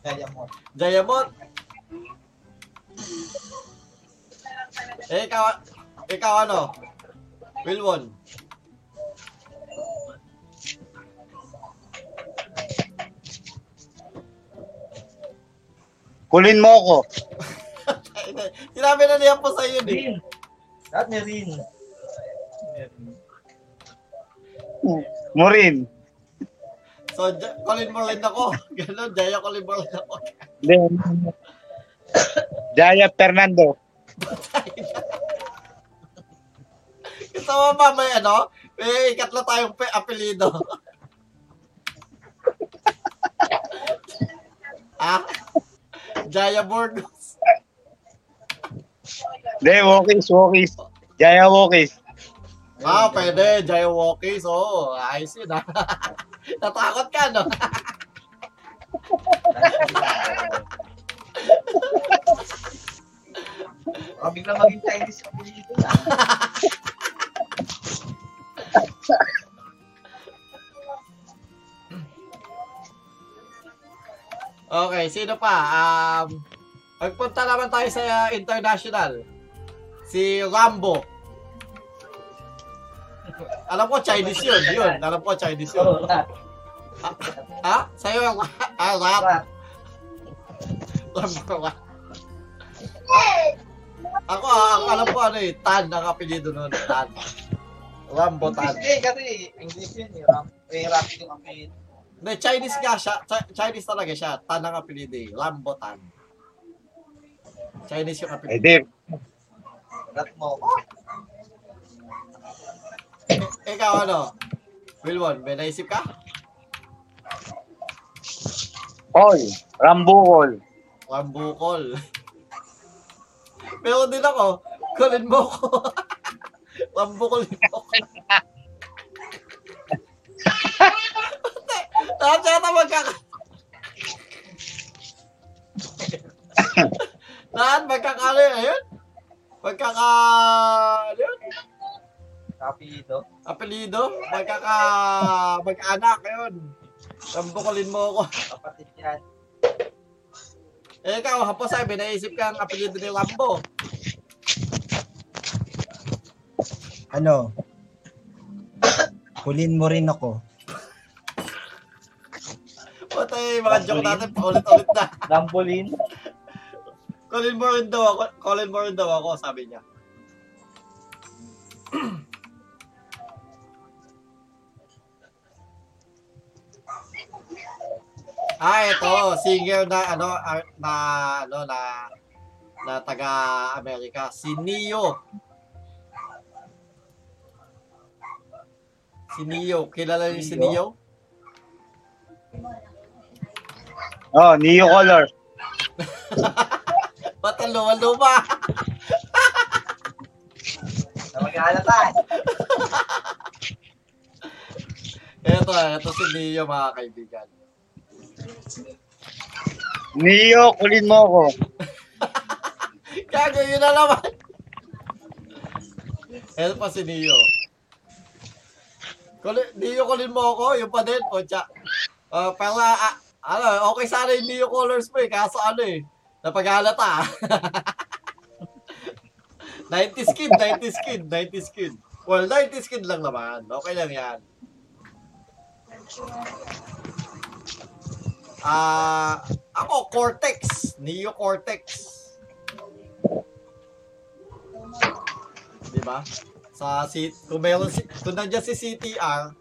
Jaya Mot. Jayamot. Eh, ikaw, ikaw ano? Wilwon. Kulin mo ko. <laughs> Sinabi na niya po sa iyo eh. Rin. Lahat may rin. Morin. So, J- Colin mo rin ako. <laughs> Ganon, Jaya Colin mo rin ako. Then, Jaya Fernando. <laughs> Gusto mo ba may ano? May ikatlo tayong pe- apelido. ah? Jaya Burgos. Hindi, Wokis, Wokis. Jaya Wokis. Ah, pwede. Jaya Walkies. Oo, oh, ayos yun ah. <laughs> Natakot ka, no? Baka biglang maging Chinese na. <laughs> Okay, sino pa? Um, magpunta naman tayo sa international. Si Rambo. <laughs> Alam ko Chinese yun. Yun, alam ko Chinese yun. Oo, lahat. Ha? Sa'yo yung ah, rap. Rambo rap. Ako, ako alam ko ano eh, Tan ang apelido nun. Tan. Rambo Tan. English eh, kasi English yun eh. Rap, eh, rap yung apelido. Hindi, Chinese nga siya. Chi- Chinese talaga siya. Tan ang apelido eh. Rambo Tan. Chinese yung apelido. Pwede. Rap mo. Oh, Ikaw ano? Wilwon, may naisip ka? Oy, Rambukol. Rambukol. Meron din ako. Kulin mo ko. Rambukol din ako. Lahat yata magkaka... Lahat magkakali. Ayun. Magkaka... Ano yun? apelido. Apelido? Magkaka... Mag-anak. Ayun. Rambukolin mo ako. Kapatid yan. Eh, ikaw, hapos ay, may naisip ka ang apelido ni Rambo. Ano? Kulin mo rin ako. Patay, mga joke natin, paulit-ulit na. <laughs> Lambolin. Colin mo rin daw ako, Colin mo rin daw ako, sabi niya. <clears throat> ah, ito, singer na, ano, ar- na, ano, na, na taga-Amerika, si Neo. Si Neo, kilala niyo si Neo? Neo? Oh, Neo Color. <laughs> Ba't ang luma-luma? <laughs> Na mag-aalatan. Ito, ito si Neo, mga kaibigan. Neo, kulin mo ko. <laughs> Gago, yun na naman. Ito pa si Neo. Kuli, Neo, kulin mo ako, yung pa din, o tsa. Uh, pero, ah, ano, okay sana yung Neo colors mo eh, kaso ano eh, napaghalata. 90s kid, 90s kid, 90s kid. Well, 90s kid lang naman. Okay lang yan. Ah, ako Cortex, Neo Cortex. 'Di ba? Sa si kung meron si kung nandiyan si CTR,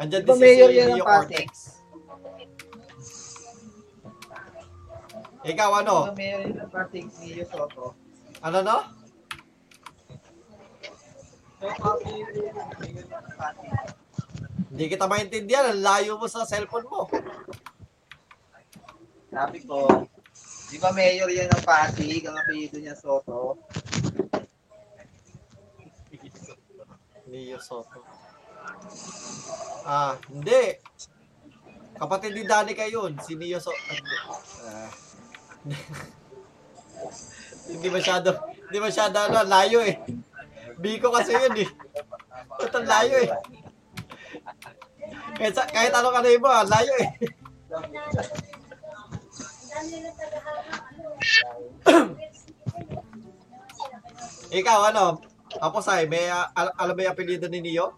nandiyan din si, si yan ng Neo Pasig? Cortex. Ikaw ano? Ano meron Pasig ni Soto? Ano no? Hindi kita maintindihan, ang layo mo sa cellphone mo. Sabi ko, di ba mayor yan ng Pasig? Ang apelido niya Soto. Neo Soto. Ah, hindi. Kapatid ni Danica yun, si Neo Soto. Ah. <laughs> hindi masyado, hindi masyado ano, layo eh. Biko kasi yun eh. Ito ang layo eh. Kahit, kahit ano ka na mo, ang layo eh. <clears throat> Ikaw ano? Tapos ay, may, ah, al- alam mo yung apelido ni Neo?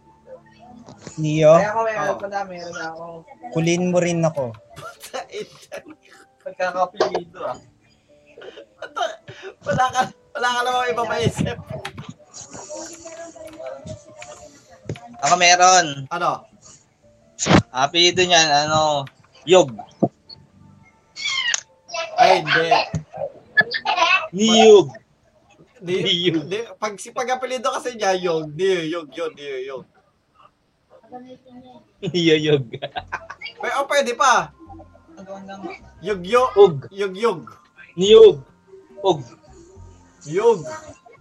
Neo, Kaya ako meron Oo. pa na, meron akong kulin mo rin ako. <laughs> pagkakapelido ah. wala ka, wala ka namang iba maisip. Ako meron. Ano? Apelido niyan, ano, Yog. Ay, hindi. Niyog. Di, di, pag si pag apelido kasi niya, yung, di, yung, yun, di, yung. Niyog. <laughs> Pero oh, pwede pa. Yug, yug, Ug. yug, yug. Niyog. Ug. Yug.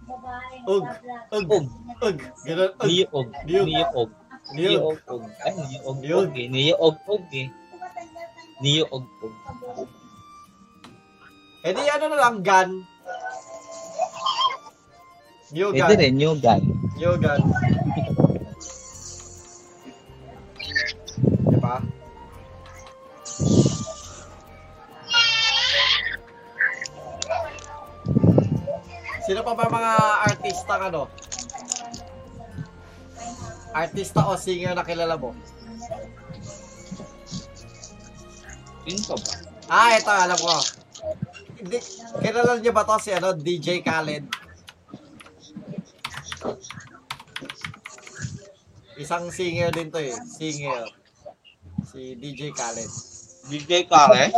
Ug. Ug. Ug. Ganun. Ug. Niyog. Niyog. Niyog. Niyog. Ug. Ay, niyog. Niyog. Eh. Niyog. Ug. eh. Niyog. Ug. Eh di ano na lang, gun. Yogan. Pwede rin, Yogan. Yogan. Diba? Pa ba mga artista ano? Artista o singer na kilala mo? Sino pa ba? Ah, ito, alam ko. Hindi, kilala niyo ba to si ano, DJ Khaled? Isang singer din to eh. Singer. Si DJ Khaled. DJ Kare?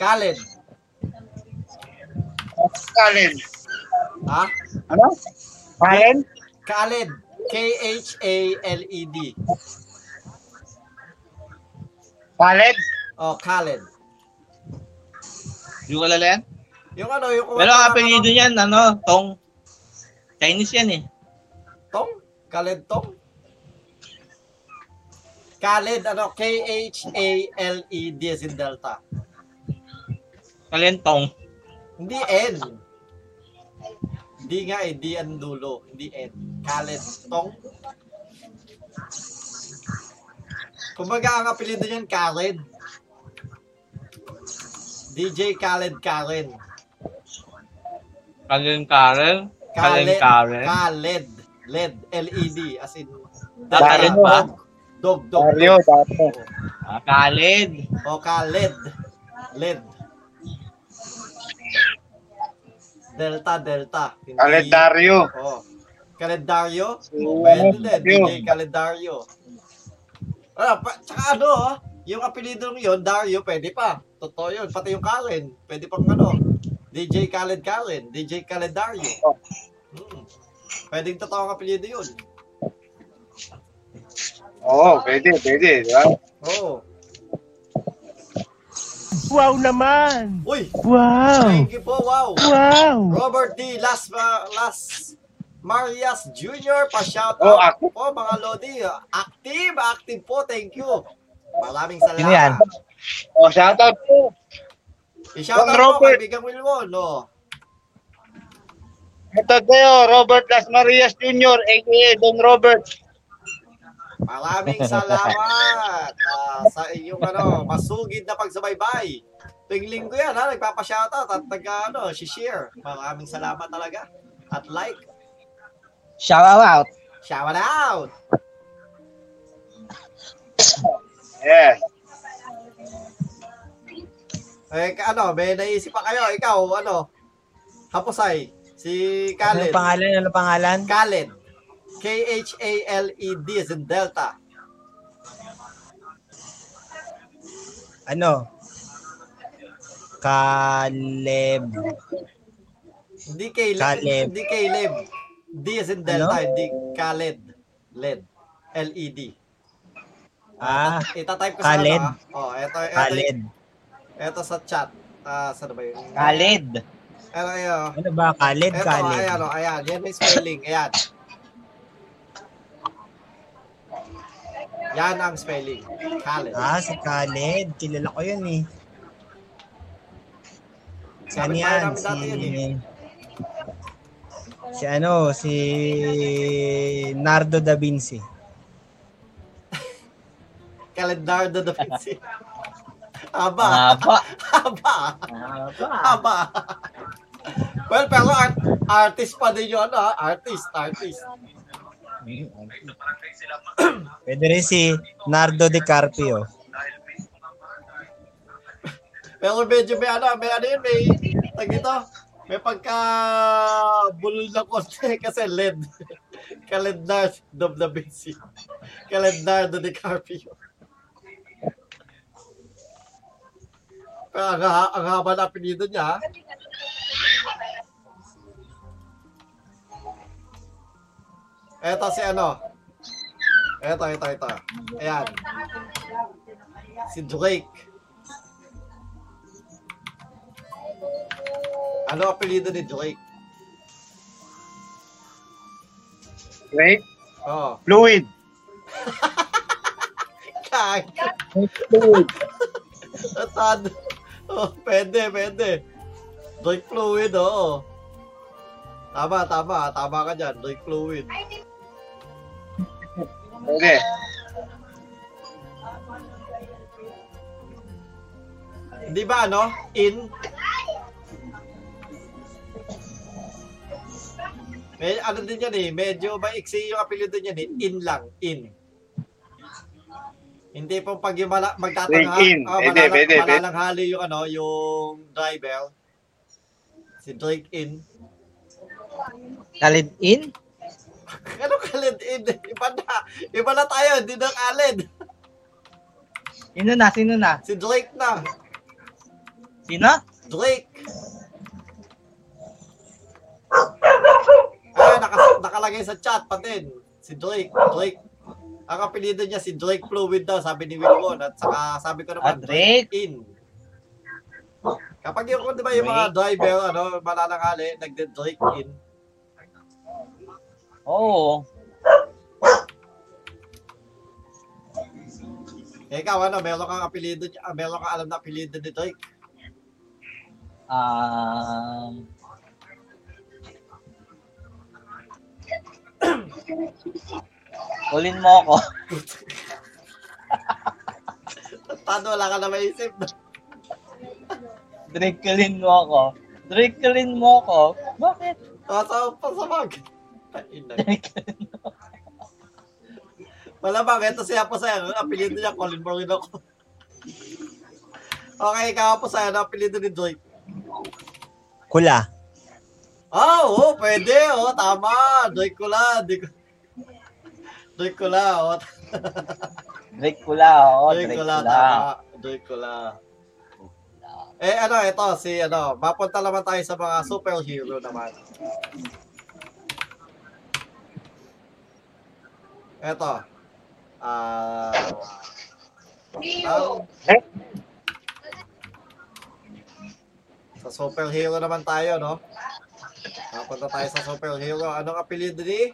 Khaled. Kalen. Ha? Ano? Kalen? Khaled. K-H-A-L-E-D. Kalen? Oh, Khaled. Yung kalala yan? Yung ano, yung Pero ang apelido niyan, ano, Tong. Chinese yan eh. Tong? Khaled Tong? Khaled, ano, K-H-A-L-E-D as in Delta. Kalentong. Hindi N. Hindi nga eh, di ang dulo. Hindi N. Khaled Tong. Kumbaga ang apelido niyan, Khaled. DJ Khaled Karen. Karen? Kalen Khaled. Karen? Khaled. LED. L-E-D. As in, Khaled dog, ba? Dog, dog. Dario, Dario. Ah, Khaled. O Khaled. LED. Delta, Delta. Hindi- Kalendaryo. Oh. Kalendaryo? Pwede din. DJ Kalendaryo. Ah, pa, tsaka ano, ah, yung apelido ng yun, Dario, pwede pa. Totoo yun. Pati yung Karen. Pwede pang ano. DJ Khaled Karen. DJ Kalendaryo. Hmm. Pwedeng totoo ang apelido yun. Oo, pwede, pwede. Di ba? Oo. Wow naman! Uy! Wow! Thank you po, wow! Wow! Robert D. Las, uh, Las Marias Jr. Pa-shout Oh, out ako? po mga Lodi. Active, active po. Thank you. Maraming salamat. Sino yan? O, shoutout po. I-shout out Don po Robert. kaibigan Wilwon. No? Shoutout kayo, Robert Las Marias Jr., a.k.a. Don Robert. Maraming salamat ah, sa inyong ano, masugid na pagsubaybay. Tuwing linggo yan ha, nagpapa-shoutout at nag ano, share. Maraming salamat talaga. At like, Shout out! shout out! Yes. Eh, ano, may naisip pa kayo. Ikaw, ano? Hapusay. Si Ano Khaled. pangalan? Ano pangalan? Khaled. K-H-A-L-E-D as in Delta. Ano? Caleb. Hindi Caleb. Caleb. Hindi Caleb. D as in Delta, Ano? hindi Khaled. LED. L-E-D. Ah, Itatype ko sa Khaled. ano, ah. Oh, eto, eto, Khaled. eto sa chat. Ah, saan ba yun? Khaled. Ano, ayan. Ano ba? Khaled? Eto, Khaled. ayan, oh, ayan. Yan may spelling. Ayan. Yan ang spelling. Khaled. Ah, si Khaled. Kilala ko yun eh. Saan Kapit-bahay yan? Si... yun eh. Si ano? Si... Nardo da Vinci. <laughs> Calendardo da Vinci. Aba. Haba. Haba. <laughs> Haba. well, pero art, artist pa din yun, ah. Artist, artist. <clears throat> Pwede rin si Nardo DiCarpio. Pero medyo may ano, may ano yun, may, tag ito, may pagka bulol na konti <laughs> kasi <laughs> LED. Calendardo da Vinci. Calendardo de Carpio. Pero ang, ang haba na apelido niya. Eto si ano. Eto, eto, ito. Ayan. Si Drake. Ano ang apelido ni Drake? Right? Oh, Fluid. <laughs> kag. Fluid. Atad. Oh, pwede, pwede. Drake fluid, oo. Tama, tama. Tama ka dyan. Drake fluid. Okay. Di ba ano? In? May, ano din yan eh, medyo maiksi yung apelido niyan eh. In lang, in. Hindi po pag yung mala, magtatanga, in. oh, malalang, pwede, pwede. malalanghali yung ano, yung driver. Si Drake in. Khaled in? Ano kalid in? Iba na. Iba na tayo, hindi na kalid. Sino na? Sino na? Si Drake na. Sino? Drake. Ay, naka, nakalagay sa chat pa din. Si Drake. Drake. Ang apelido niya si Drake Fluid daw, sabi ni Wilwon. At saka sabi ko naman, Ah, Drake. in. Kapag yung, di ba yung mga driver, ano, malalangali, nagde-Drake in. Oo. Eh, ikaw, ano, meron kang apelido, ah, meron kang alam na apelido ni Drake. Um, Kulin mo ako. <laughs> Paano wala ka na maisip? Drake kulin mo ako. Drake kulin mo ako. Bakit? Sa pasamag. <laughs> Malamang, ito siya po. Ang apelido niya, Colin Moreno ko. <laughs> okay, ikaw po sa'yo. Ang apelido ni Drake. Kula. Oh, oh, pwede. Oh, tama. Ko lang. Oh, <laughs> Drake Kula, oo. Drake Drake ko lang. Kula. Ko lang. Eh, ano, ito, si, ano, mapunta naman tayo sa mga superhero naman. Ito. Ah... ang- sa superhero naman tayo, no? Mapunta tayo sa superhero. Anong apelido ni?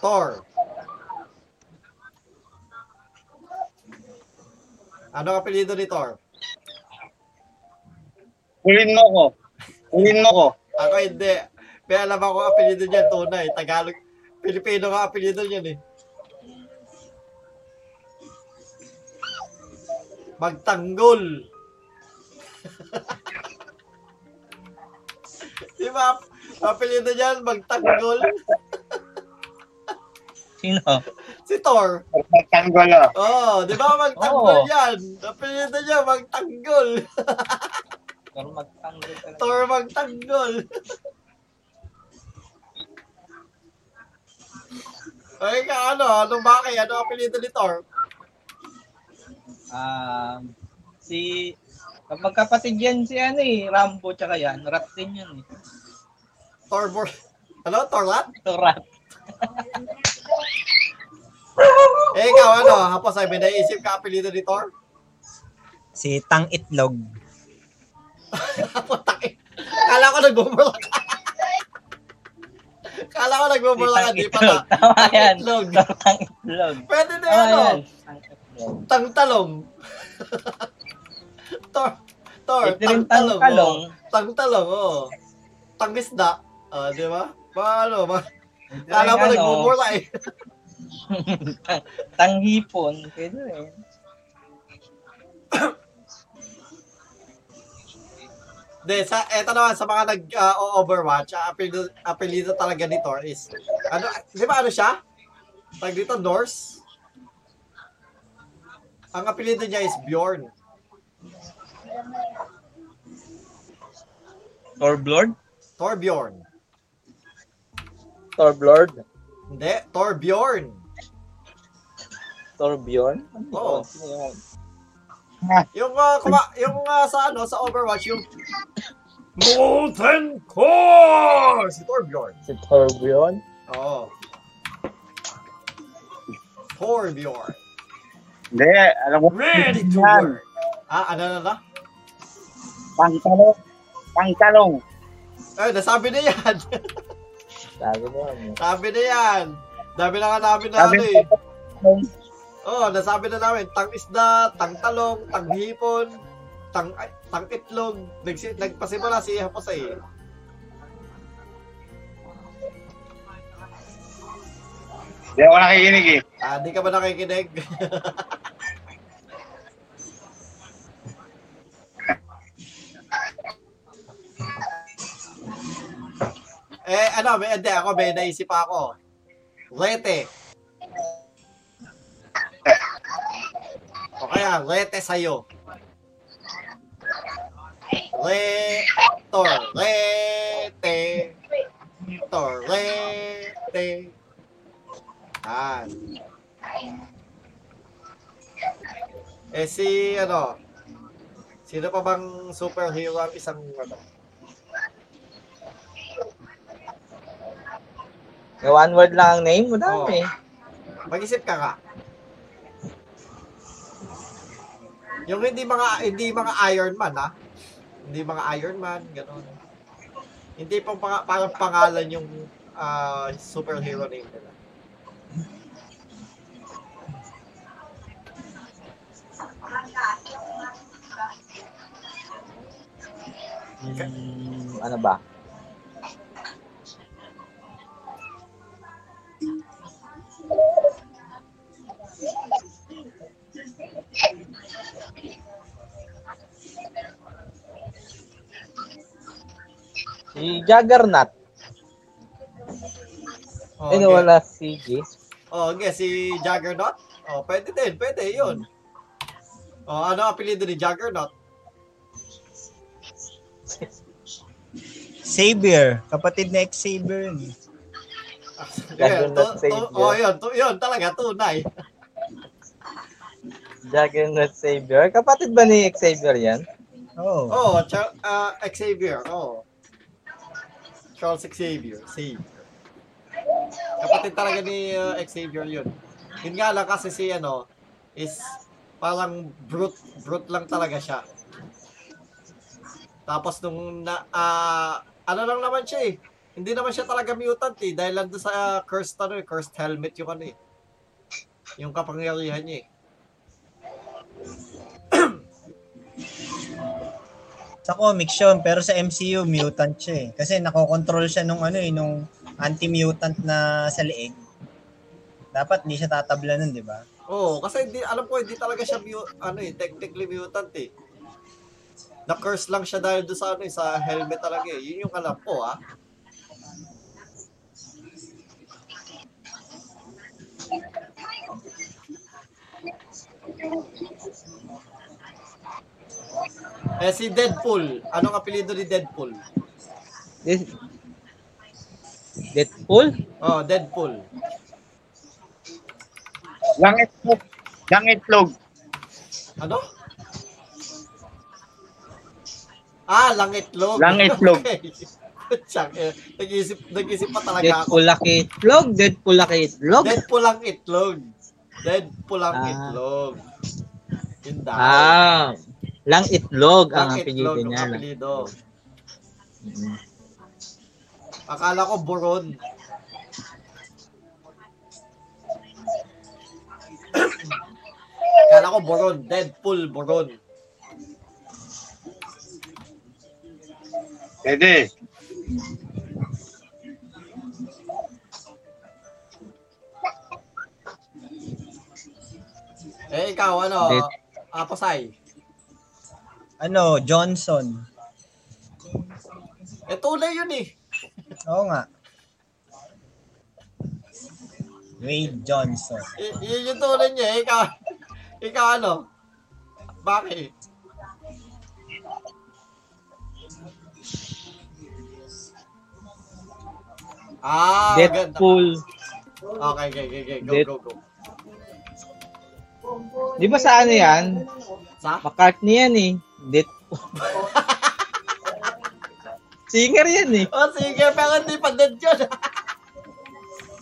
Thor. Anong apelido ni Thor? Kulin mo ko. Kulin mo ko. Ako hindi. May alam ako ang apelido niya, tunay. Tagalog. Pilipino ka apelido niya eh. Magtanggol. <laughs> Di ba? Apelido niyan, magtanggol. <laughs> Sino? Si Thor. Magtanggol oh. Oh, di ba magtanggol Oo. yan? Apelido niya, magtanggol. Pero <laughs> magtanggol. Thor magtanggol. Ay ka, ano, ano bakit? Ano ang apelido ni Thor? Um, si magkapatid yan si ano eh, Rambo tsaka yan. Rat din yan eh. Thor Bor... Ano? Thorlat? Rat. <laughs> Eh, ikaw, ano? Hapos ay may naisip ka apelido ni Thor? Si Tang Itlog. <laughs> Putak Kala ko nagbubulak ka. Kala ko nagbubulak ka, di pala. Tama yan. Itlog. Tang itlog. Pwede na Tama ano? Tang. Tangtalong. <laughs> Tor. Tor. Tangtalong. tangtalong. oh. Tangtalong, oh. Tangisda. Ah, di ba? Ba, ano, ba? Kala mo Ano, nagbubulak eh. <laughs> tang- Tanghipon. Pwede rin. <coughs> De, sa, eto naman, sa mga nag-overwatch, uh, apelido, apelido talaga ni Thor is, ano, di ba ano siya? Tag dito, Norse. Ang apelido niya is Bjorn. Torbjorn? Torbjorn. Torbjorn? Hindi, Torbjorn. Torbjorn? Oo. Yun? Yung, uh, kuma, yung uh, sa ano, sa Overwatch, yung Molten Core! Si Torbjorn. Si Torbjorn? Oo. Torbjorn. Hindi, alam mo. Ready to Yan. work. Ah, ano na na? Pangtalong. Pangtalong. Eh, nasabi na yan. Sabi mo ano. Sabi na yan. Dami na nga namin na ano eh. Oo, oh, nasabi na namin. Tang isda, tang talong, tang hipon, tang, ay, tang itlog. Nagsi, nagpasimula si Jose. Hindi ako nakikinig eh. Ah, di ka ba nakikinig? <laughs> eh, ano, may, hindi, ako, may naisip ako. Lete. O kaya, lete sa'yo. Le, tor, lete. Tor, lete. Yan. Eh si ano, sino pa bang superhero ang isang ano? May one word lang ang name mo dami. Mag-isip ka ka. Yung hindi mga hindi mga Iron Man ha. Hindi mga Iron Man, gano'n. Hindi pang pang, parang pangalan yung ah, superhero name nila. Hmm, ano ba? Si Juggernaut. Oh, Ano okay. wala si G? Oh, okay, si Juggernaut. Oh, pwede din, pwede 'yun. Oh, ano ang apelyido ni Juggernaut? Xavier. Kapatid na Xavier. yun. <laughs> Yan, Juggernaut to, to, Savior. oh, yun, to, yun, talaga, tunay. <laughs> Juggernaut Savior. Kapatid ba ni Xavier yan? Oo. Oh, Char- ah, Xavier, oh. Charles Xavier, Xavier. Kapatid talaga ni uh, Xavier yun. Yun nga lang kasi si ano, is parang brute, brute lang talaga siya. Tapos nung na, ah, ano lang naman siya eh. Hindi naman siya talaga mutant eh. Dahil lang sa cursed, ano eh, cursed helmet yung ano eh. Yung kapangyarihan niya eh. Sa comics yun, pero sa MCU, mutant siya eh. Kasi nakokontrol siya nung ano eh, nung anti-mutant na sa leeg. Dapat hindi siya tatabla nun, di ba? Oo, kasi hindi, alam ko, hindi talaga siya, mu- ano eh, technically mutant eh. Na-curse lang siya dahil doon sa, ano, eh, sa helmet talaga eh. Yun yung alam ko, ah. Eh, si Deadpool. Anong apelido ni Deadpool? This- Deadpool? Oh, Deadpool. Langitlog. Langitlog. Ano? Ah, langitlog. Langitlog. <laughs> Okay. Tsak, eh, nag-isip, nag-isip pa talaga ako. Deadpool laki itlog? Deadpool laki itlog? Deadpool ang itlog. Deadpool ang Ah. itlog. Yun daw. Ah, lang itlog ang Lang itlog ang niya. apelido. Mm. Akala ko buron. Akala ko buron. Deadpool, buron. Pwede. Eh, ikaw, ano? Dead- Aposay. Ano, Johnson. Eh, tunay yun eh. Oo nga. Wade Johnson. Y- yun yung tunay niya. eh. Ikaw, ikaw ano? Bakit? Ah, ganda. Deadpool. Okay, okay, okay, okay. Go, Dead- go, go. Di ba sa ano yan? Sa? McCartney yan eh. Deadpool. Singer yan eh. Oh, sige, pero hindi pa dead yun.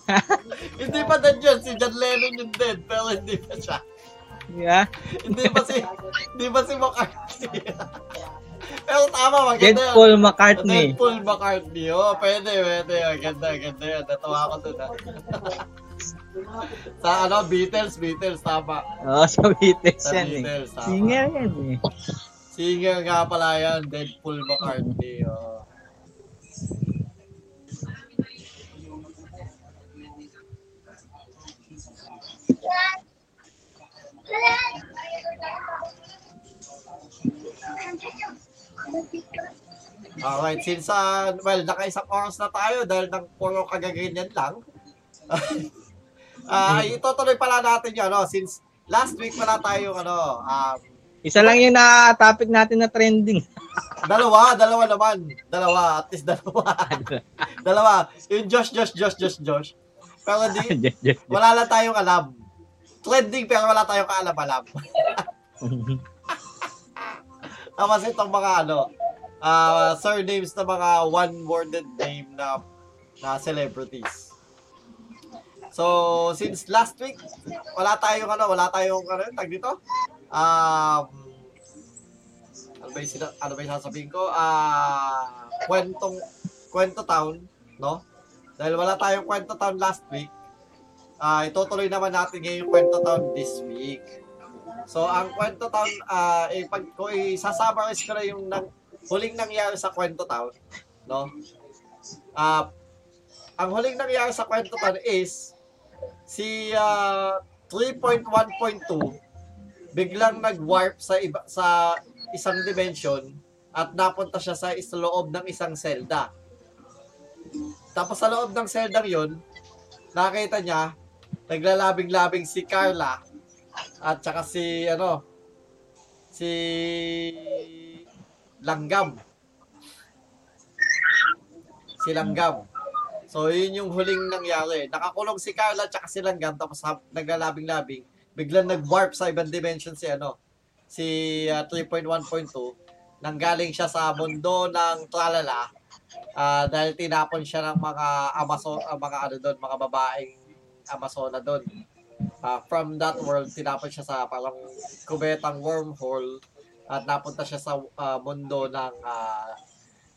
<laughs> hindi pa dead yun. Si John Lennon yung dead, pero hindi pa siya. Yeah. Hindi pa si, hindi pa si McCartney. pero tama, maganda. yun. Deadpool McCartney. Deadpool McCartney. Oh, pwede, pwede. Ganda, ganda yan. Natawa ko dun. ah. Sa ano, Beatles, Beatles, tama. Oo, sa Beatles Sa yan eh. Beatles, tama. Singer yan eh. Singer nga pala yan, Deadpool McCartney. Oh. Alright, since, uh, well, nakaisang oras na tayo dahil nang puro kagaganyan lang. <laughs> Ah, itutuloy pala natin yun, ano, since last week pala tayo, ano, um, Isa lang yung na-topic natin na trending. <laughs> Dalawa, dalawa naman. Dalawa, at least dalawa. <laughs> dalawa. Yung Josh, Josh, Josh, Josh, Josh. Pero di, <laughs> wala lang tayong alam. Trending pero wala tayong kaalam-alam. Tapos itong mga ano, ah surnames na mga one-worded name na na celebrities. So, since last week, wala tayong ano, wala tayong ano, tag dito? Um, ano ba yung, ano ba yung sasabihin ko? Ah, kwentong, kwento town, no? Dahil wala tayong kwento town last week, ah itutuloy naman natin ngayon yung kwento town this week. So, ang kwento town, eh, pag ko i-summarize ko na yung nang, huling nangyari sa kwento town, no? Ah, ang huling nangyari sa kwento town is si ah, 3.1.2 biglang nag-warp sa iba sa isang dimension at napunta siya sa is loob ng isang selda. Tapos sa loob ng selda yon, nakita niya naglalabing-labing si Carla at saka si ano si Langgam. Si Langgam. So, yun yung huling nangyari. Nakakulong si Carla at si Langgam tapos naglalabing-labing. Biglang nag-warp sa ibang dimension si ano, si ah, 3.1.2 nanggaling siya sa mundo ng Tralala ah, dahil tinapon siya ng mga Amazon, ah, mga ano doon, mga babaeng Amazona doon. Ah, from that world, tinapon siya sa parang kubetang wormhole at napunta siya sa ah, mundo ng ah,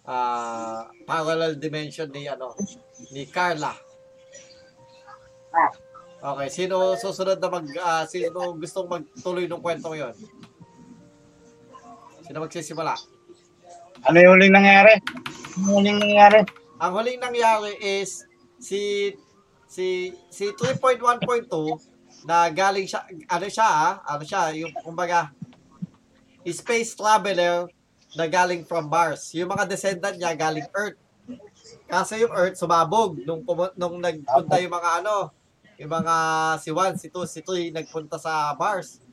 ah, parallel dimension ni ano ni Carla. Okay, sino susunod na mag ah, sino gustong magtuloy ng kwentong 'yon? Sino magsisimula? Ano yung huling nangyari? Ano yung huling nangyari? Ang huling nangyari is si si si 3.1.2 na galing siya ano siya ah, ano siya yung kumbaga space traveler na galing from Mars. Yung mga descendant niya galing Earth. Kasi yung Earth sumabog nung nung nagpunta yung mga ano, yung mga si 1, si 2, si 3 nagpunta sa Mars.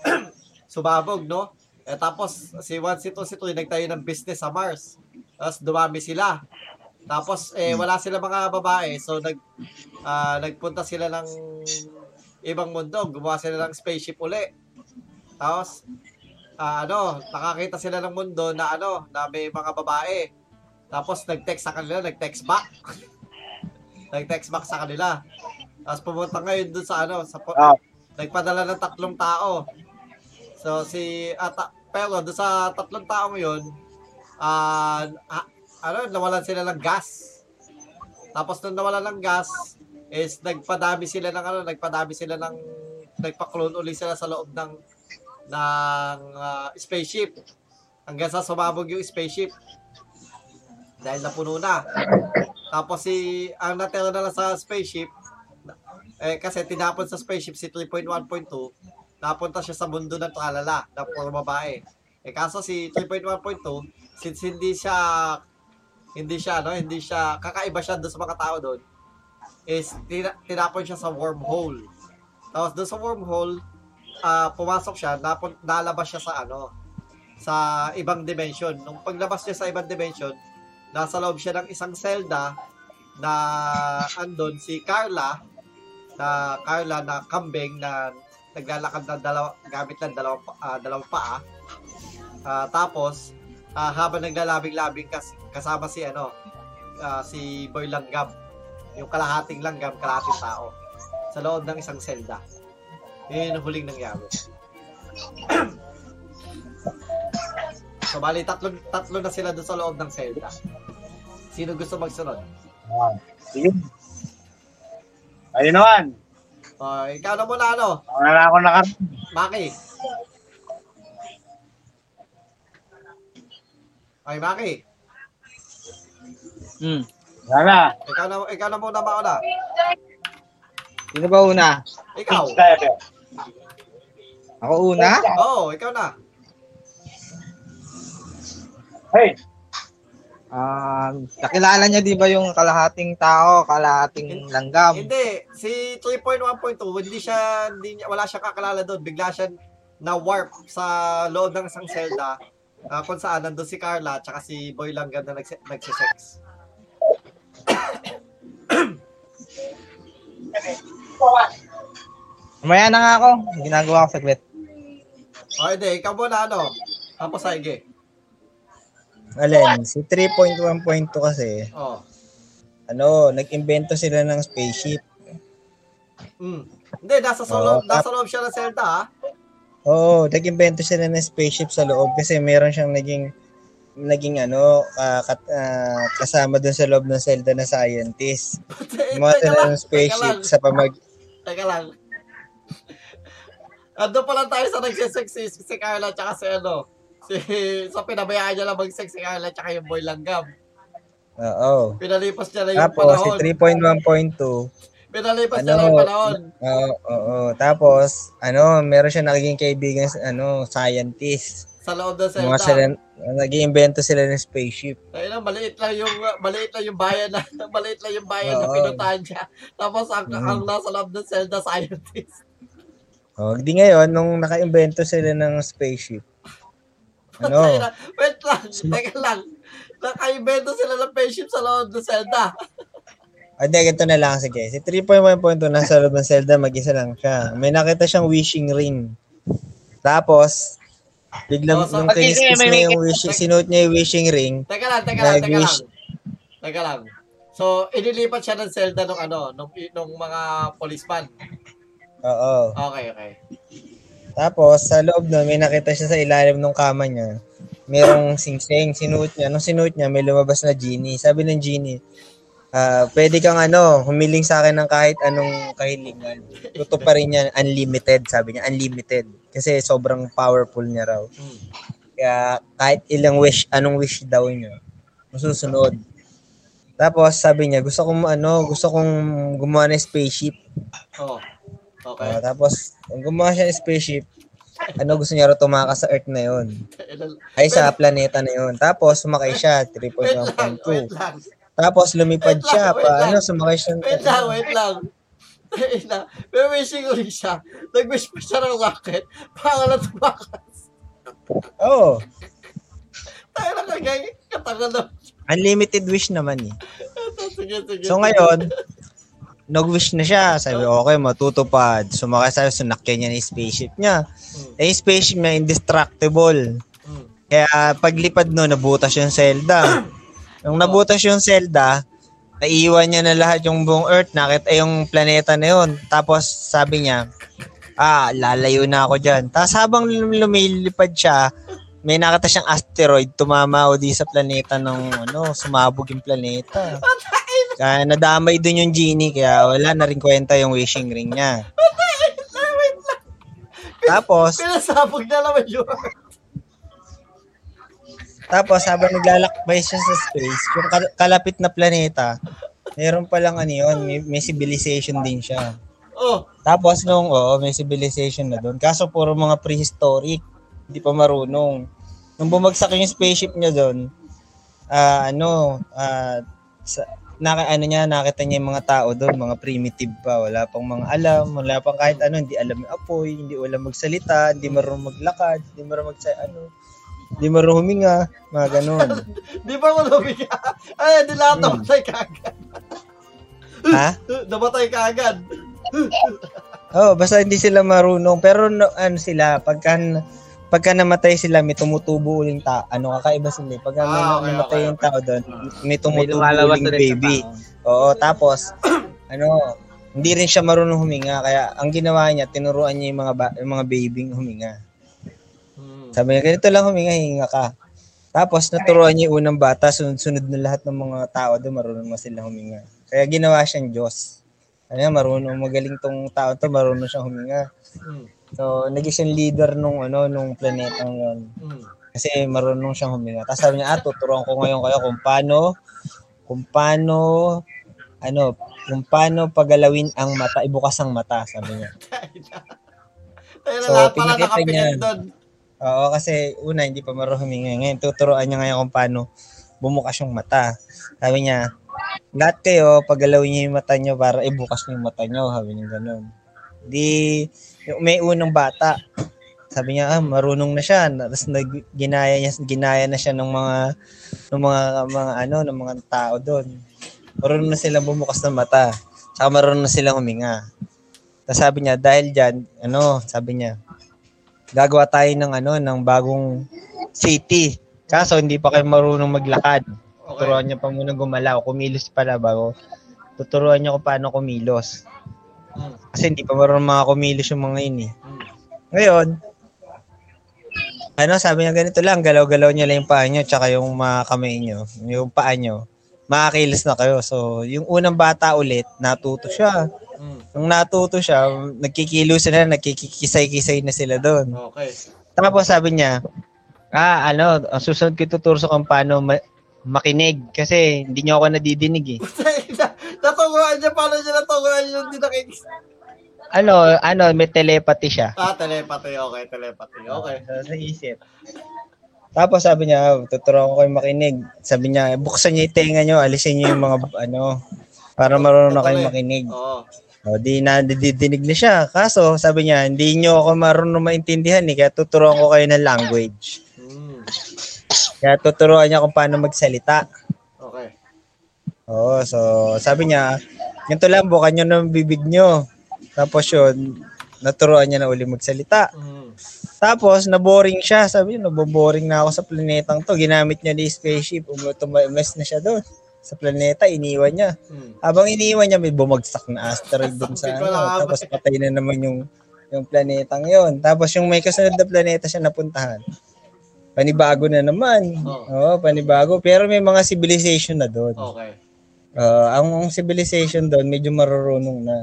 <clears throat> sumabog, no? Eh, tapos, si 1, si 2, si 3, nagtayo ng business sa Mars. Tapos, dumami sila. Tapos, eh, wala sila mga babae. So, nag, ah, nagpunta sila ng ibang mundo. Gumawa sila ng spaceship uli. Tapos, ah, ano, nakakita sila ng mundo na ano, na may mga babae. Tapos, nag-text sa kanila, nag-text back. <laughs> nag-text back sa kanila. Tapos, pumunta ngayon dun sa ano, sa, Ah. nagpadala ng tatlong tao. So, si, ata, pero doon sa tatlong tao yun, ah, ah, ano, nawalan sila ng gas. Tapos nung nawalan ng gas, is nagpadami sila ng ano, nagpadami sila ng, nagpa-clone uli sila sa loob ng, ng ah, spaceship. Hanggang sa sumabog yung spaceship. Dahil napuno na. Tapos si, ang natira na lang sa spaceship, eh, kasi tinapon sa spaceship si 3.1.2, napunta siya sa mundo ng tralala, na puro babae. Eh, kaso si 3.1.2, since hindi siya, hindi siya, no, hindi siya, kakaiba siya doon sa mga tao doon, is tina, tinapon siya sa wormhole. Tapos doon sa wormhole, ah pumasok siya, napun, nalabas siya sa ano, sa ibang dimension. Nung paglabas niya sa ibang dimension, nasa loob siya ng isang selda na andon si Carla, na Carla na kambing na naglalakad ng dalawa, gamit ng dalawang, uh, dalawang paa. Ah, tapos, ah, habang naglalabing-labing kas, kasama si ano, ah, si Boy Langgam, yung kalahating langgam, kalahating tao, sa loob ng isang selda. Yun yung huling nangyari. <clears throat> so, bali, tatlo, tatlo na sila doon sa loob ng selda. Sino gusto magsunod? Ah, Sige. Ayun naman. Uh, ikaw na muna, ano? Ako na ako naka... Maki. Ay, Maki. Hmm. Sana. Ikaw na, ikaw na muna mauna. Sino ba una? Ikaw. Ako una? Oo, oh, ikaw na. Hey. Um, nakilala niya di ba yung kalahating tao, kalahating langgam? Hindi, si 3.1.2, hindi siya, hindi niya, wala siya kakalala doon. Bigla siya na warp sa loob ng isang selda ah, kung saan nandun si Carla at saka si Boy Langgam na nagse- nagsisex. <coughs> Mamaya na nga ako. Ginagawa ko saglit. O, hindi, ikaw muna ano. Tapos sige. Alin, si 3.1.2 kasi, Oh. ano, nag-invento sila ng spaceship. Mm. Hindi, nasa, sa Oo, loob, tap- nasa loob siya ng selda, ha? Oo, nag-invento sila ng spaceship sa loob kasi meron siyang naging naging ano, ah, kat, ah, kasama dun sa loob ng Zelda na scientist. <laughs> Gumawa Teka sila lang, ng spaceship teka lang. sa pamag... Teka lang. <laughs> Ando pa lang tayo sa nagsisex si, si Carla tsaka si ano. Si, <laughs> sa pinabayaan niya lang mag-sex si Carla tsaka yung boy langgam. Oo. Pinalipas niya na yung Tapos, si panahon. 3.1.2, Pinalipas niya ano, na yung panahon. Oo, oo. Tapos, ano, meron siya naging kaibigan, ano, scientist. Sa loob ng Mga selda. sila, nag-iimbento sila ng spaceship. Ayun lang, maliit lang yung maliit lang yung bayan na <laughs> maliit lang yung bayan na Oo. pinuntahan siya. Tapos ang, Mm. ang nasa loob ng Zelda scientist. Oh, di ngayon, nung naka-invento sila ng spaceship, ano, <laughs> Wait lang, teka lang. Naka-invento sila ng spaceship sa loob ng Zelda. Ah, Hindi, ganito na lang. Sige. Si 3.1.2 nasa loob ng Zelda, mag-isa lang siya. May nakita siyang wishing ring. Tapos, biglang Oh, so- nung Okay, kiniskis may- niya yung wishing, sinuot niya yung wishing ring. Teka lang, teka lang, teka lang. Teka lang. So, inilipat siya ng Zelda nung ano, nung, nung mga policeman. Oo. Okay, okay. Tapos, sa loob nun, may nakita siya sa ilalim ng kama niya. Merong singsing, sinuot niya. Nung sinuot niya, may lumabas na genie. Sabi ng genie, ah pwede kang ano, humiling sa akin ng kahit anong kahilingan. Tutuparin niya, unlimited, sabi niya, unlimited. Kasi sobrang powerful niya raw. Kaya kahit ilang wish, anong wish daw niya, masusunod. Tapos sabi niya, gusto kong ano, gusto kong gumawa ng spaceship. Oh. Okay. Ah, tapos, kung gumawa siya ng spaceship, ano gusto niya raw tumakas sa Earth na yon Ay, sa planeta na yon Tapos, sumakay siya, wait lang, wait 3.1.2. lang. Tapos, lumipad Wait lang, siya, wait pa, lang. ano, sumakay siya. Wait lang, wait lang. Ay na, may wishing ulit siya. Nag-wish pa siya ng rocket. Para na tumakas. Oo. Tayo na kagay. Katagal na. Unlimited wish naman eh. Sige, sige. So ngayon, nag-wish na siya. Sabi, okay, matutupad. Sumakay sa sunakyan niya ng spaceship niya. Eh, yung spaceship niya, indestructible. Mm. Kaya paglipad no, nabutas yung Zelda. <coughs> Nung nabutas yung Zelda, naiiwan niya na lahat yung buong Earth, nakita eh, yung planeta na yun. Tapos sabi niya, ah, lalayo na ako dyan. Tapos habang lum- lumilipad siya, may nakita siyang asteroid, tumama o di sa planeta ng ano, sumabog yung planeta. Kaya nadamay dun yung genie, kaya wala na rin kwenta yung wishing ring niya. Tapos, Pinasabog na naman yun. Tapos habang naglalakbay siya sa space, yung kal- kalapit na planeta, meron palang ano yun, may, may civilization din siya. Oh, Tapos nung, oo, may civilization na doon. Kaso puro mga prehistoric, hindi pa marunong. Nung bumagsak yung spaceship niya doon, ah ano, ah sa, naka, ano niya, nakita niya yung mga tao doon, mga primitive pa, wala pang mga alam, wala pang kahit ano, hindi alam yung apoy, hindi alam magsalita, hindi marunong maglakad, hindi marunong magsa, ano, hindi marunong huminga, mga ganun. di ba mo lumiga? Ay, di lahat Hmm. namatay ka agad. ha? <laughs> Namatay ka agad. Oh, basta hindi sila marunong. Pero no, ano sila, pagka pagka namatay sila, may tumutubo uling ta. Ano, kakaiba sila. eh. Pagka may Ah, okay, namatay okay, yung tao doon, may May tumutubo lumalabas uling baby. tao. Oo, tapos, ano, hindi rin siya marunong huminga. Kaya ang ginawa niya, tinuruan niya yung mga, ba- yung mga babying huminga. Hmm. Sabi niya, ganito lang huminga, hinga ka. Tapos naturuan niya yung unang bata, sunod-sunod na lahat ng mga tao doon, marunong na sila huminga. Kaya ginawa siyang Diyos. Kaya marunong, magaling tong tao to, marunong siyang huminga. Hmm. So, naging siyang leader nung ano nung planeta yun. Hmm. Kasi marunong siyang huminga. Tapos sabi niya, ah, tuturuan ko ngayon kayo kung paano kung paano ano, kung paano pagalawin ang mata, ibukas ang mata, sabi niya. <laughs> So, pinakita niya. Oo, kasi una, hindi pa marunong huminga. Ngayon, tuturuan niya ngayon kung paano bumukas yung mata. Sabi niya, lahat kayo, pagalawin niyo yung mata niyo para ibukas niyo yung mata niyo. Sabi niya ganun. Di, yung may unang bata, sabi niya, ah, marunong na siya. Tapos ginaya, niya, ginaya na siya ng mga, ng mga, mga ano, ng mga tao doon. Marunong na silang bumukas ng mata. Saka marunong na silang huminga. Tapos sabi niya, dahil dyan, ano, sabi niya, gagawa tayo ng ano, ng bagong city. Kaso hindi pa kayo marunong maglakad. Okay. Turuan niya pa muna gumalaw, kumilos pala bago. Tuturuan niya kung paano kumilos. Hmm. Kasi hindi pa marunong mga kumilos yung mga yun eh. Hmm. Ngayon, ano, sabi niya ganito lang, galaw-galaw niya lang yung paa niyo, tsaka yung mga kamay niyo, yung paa niyo, makakilos na kayo. So, yung unang bata ulit, natuto siya. Hmm. Nung natuto siya, nagkikilos na, nagkikisay-kisay na sila doon. Okay. Tapos sabi niya, ah, ano, susunod ko tuturo sa kung paano ma- makinig kasi hindi niyo ako nadidinig eh. <laughs> Natunguhan niya, paano niya natunguhan yung hindi nakikinig? Ano, ano, may telepathy siya. Ah, telepathy. Okay, telepathy. Okay. So, sa isip. Tapos sabi niya, tuturuan ko kayo makinig. Sabi niya, buksan niyo yung tenga niyo, alisin niyo yung mga, ano, para marunong na kayo makinig. Oo. O, di na didinig na siya. Kaso, sabi niya, hindi niyo ako marunong maintindihan eh, kaya tuturuan ko kayo ng language. Hmm. Kaya tuturuan niya kung paano magsalita. Oo, so sabi niya, ganito lang, bukan nyo ng bibig nyo. Tapos yun, naturuan niya na uli magsalita. Hmm. Tapos, naboring siya. Sabi niya, naboboring na ako sa planetang to. Ginamit niya ni spaceship. Um, tumamas na siya doon. Sa planeta, iniwan niya. Hmm. Habang iniwan niya, may bumagsak na asteroid doon sa ano. Tapos patay na naman yung yung planetang yon. Tapos yung may kasunod na planeta siya napuntahan. Panibago na naman. Oo. Oo, panibago. Pero may mga civilization na doon. Okay. Ah, ang civilization doon medyo marurunong na.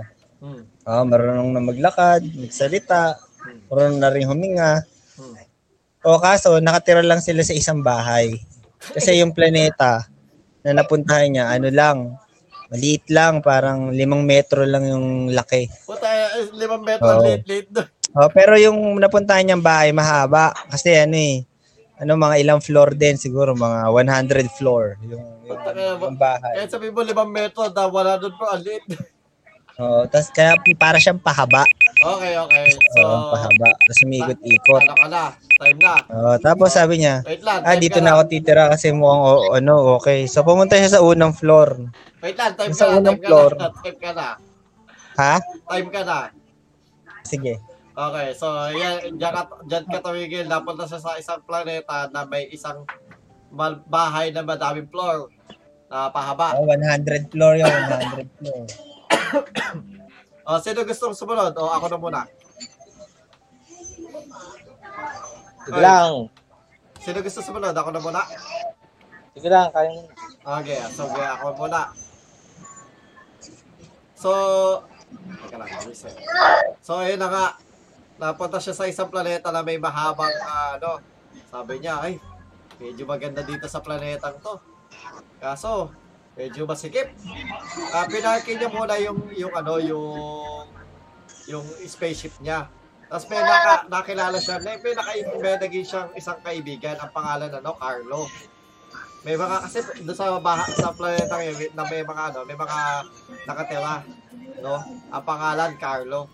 Hmm. Ah, marunong na maglakad, magsalita, marunong na rin huminga. Hmm. O kaso, nakatira lang sila sa isang bahay. Kasi yung planeta na napuntahan niya, ano lang, maliit lang, parang limang metro lang yung laki. Puta, eh, limang metro, Oo. late, late doon. Oh, pero yung napuntahan niyang bahay mahaba kasi ano eh, ano mga ilang floor din siguro mga 100 floor yung yung, kaya yung bahay. Kahit sabi mo limang metro, da, wala doon pa, late. Oo, tas kaya para siyang pahaba. Okay, okay. So, Oo, pahaba. Tapos umikot-ikot. ano ka na? Time na. Oo, tapos sabi niya, Wait lang. ah, dito ka na ako titira kasi mukhang o- ano, okay. So pumunta siya sa unang floor. Wait lang, time Sa ka na. unang Time ka floor. na. Time ka na. Ha? Time ka na. Sige. Okay, so yan, dyan, ka, dyan ka tumigil. Napunta siya sa isang planeta na may isang bahay na madaming floor na pahaba. Oh, 100 floor yun, 100 floor. O, <coughs> sino gusto sumunod? O, ako na muna. Sige lang. Sino gusto sumunod? Ako na muna. Sige lang, kaya mo. Okay, so okay, ako muna. So, teka lang, reset. So, ayun na nga. Napunta siya sa isang planeta na may mahabang, ah, ano, sabi niya, ay, medyo maganda dito sa planetang to. Kaso, medyo masikip. Uh, pinarking niya muna yung, yung, ano, yung, yung spaceship niya. Tapos may naka, nakilala siya, may, may, naka, may naging siyang isang kaibigan, ang pangalan, ano, Carlo. May mga kasi doon sa baha, sa planeta ngayon na may mga ano, may mga nakatira, no? Ang pangalan Carlo.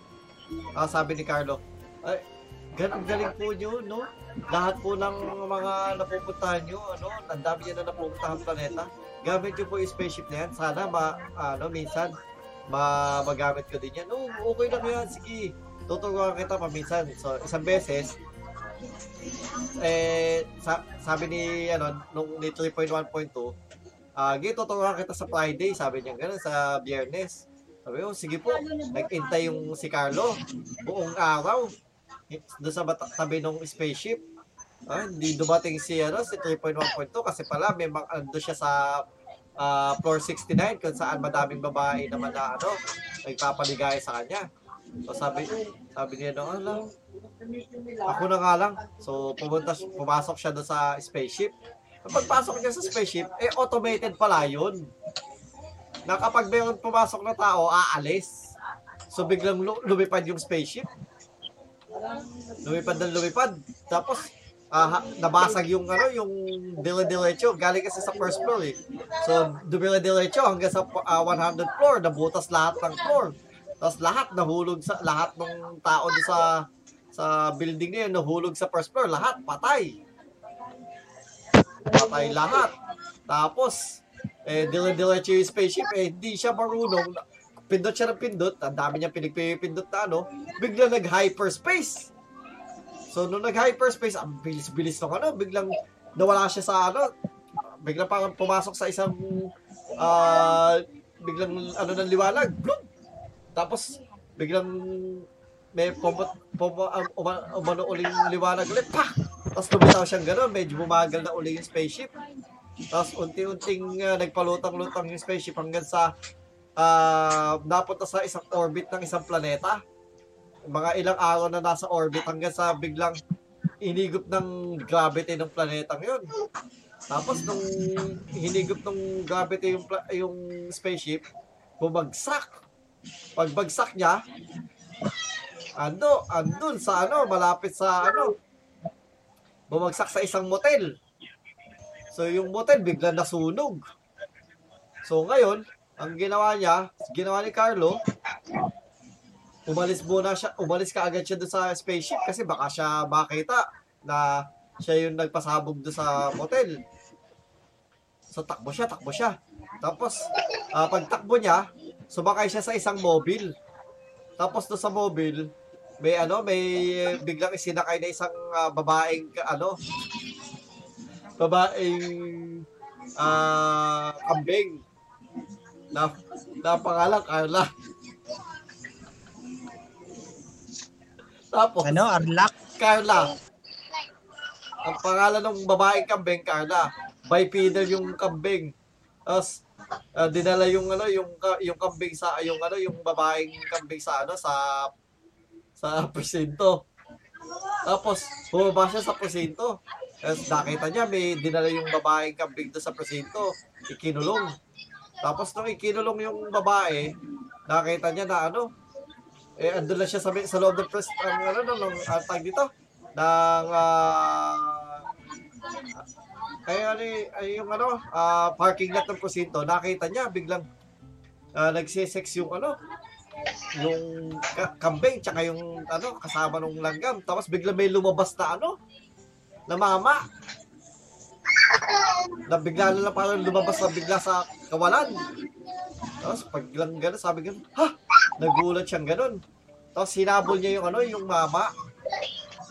Ah, sabi ni Carlo, ay, ganun galing po niyo, no? Lahat po ng mga napupuntahan niyo, ano, ang dami na napupuntahan planeta. Gamit niyo po yung spaceship na yan. Sana ma, ano, minsan, ma, magamit ko din yan. No, okay lang yan, sige. Tuturuan kita paminsan. So, isang beses, eh sa, sabi ni ano nung ni 3.1.2 ah gito tuturuan kita sa Friday sabi niya gano'n sa Biyernes sabi ko sige po nag-intay yung si Carlo buong araw doon sa bata- tabi ng spaceship ah, hindi dumating si ano si 3.1.2 kasi pala may mga ando siya sa ah, floor 69 kung saan madaming babae naman na ano nagpapaligaya sa kanya so sabi sabi niya no alam ako na nga lang. So, pumunta, pumasok siya doon sa spaceship. Pagpasok niya sa spaceship, eh, automated pala yun. Na kapag mayroon pumasok na tao, aalis. So, biglang lu- lumipad yung spaceship. Lumipad na lumipad. Tapos, ha- nabasag yung ano, yung dire-diretso. Galing kasi sa first floor eh. So, dire-diretso hanggang sa ah, 100 floor. Nabutas lahat ng floor. Tapos lahat nahulog sa lahat ng tao doon sa sa building na yun, nahulog sa first floor, lahat patay. Patay lahat. Tapos, eh, dire-diretso yung spaceship, eh, hindi siya marunong. Pindot siya ng pindot, ang dami niya pinagpipindot na ano, bigla nag-hyperspace. So, nung nag-hyperspace, ang bilis-bilis ng ano, biglang nawala siya sa ano, biglang parang pumasok sa isang, ah, biglang ano ng liwanag, bloom! Tapos, biglang may pumot, pumot, um, uma, umano uling liwanag ulit, pa! Tapos lumitaw siyang gano'n, medyo bumagal na uli yung spaceship. Tapos unti-unting uh, nagpalutang-lutang yung spaceship hanggang sa uh, napunta sa isang orbit ng isang planeta. Mga ilang araw na nasa orbit hanggang sa biglang inigop ng gravity ng planetang yun. Tapos nung hinigop ng gravity yung, yung spaceship, bumagsak. Pagbagsak niya, ando, andun sa ano, malapit sa ano, bumagsak sa isang motel. So yung motel bigla nasunog. So ngayon, ang ginawa niya, ginawa ni Carlo, umalis muna siya, umalis ka agad siya doon sa spaceship kasi baka siya makita na siya yung nagpasabog doon sa motel. So takbo siya, takbo siya. Tapos, ah, pagtakbo niya, sumakay siya sa isang mobile. Tapos doon sa mobile, may ano, may biglang isinakay na isang ah, babaeng ano, babaeng ah kambing na na pangalan Carla. Tapos, Ano, Arlak? Carla. Ang pangalan ng babaeng kambing, Carla. Bipedal yung kambing. Tapos, ah, dinala yung ano, yung ka- yung kambing sa yung ano, yung babaeng kambing sa ano sa sa presinto. Tapos, bumaba siya sa presinto. Tapos nakita niya may dinala yung babaeng kambing doon sa presinto. Ikinulong. Tapos nung ikinulong yung babae, nakita niya na ano, eh andun lang siya sa, sa loob ng pres, ang ano, ng, ng uh, tag dito, ng, ah, ay, ano, ay, yung ano, ah, parking lot ng presinto, nakita niya, biglang, ah, nagsisex yung ano, yung ka- kambing tsaka yung ano kasama nung langgam. Tapos bigla may lumabas na ano na mama na bigla na lang parang lumabas na bigla sa kawalan. Tapos pag lang gano'n sabi gano'n ha? Nagulat siyang gano'n. Tapos hinabol niya yung ano yung mama.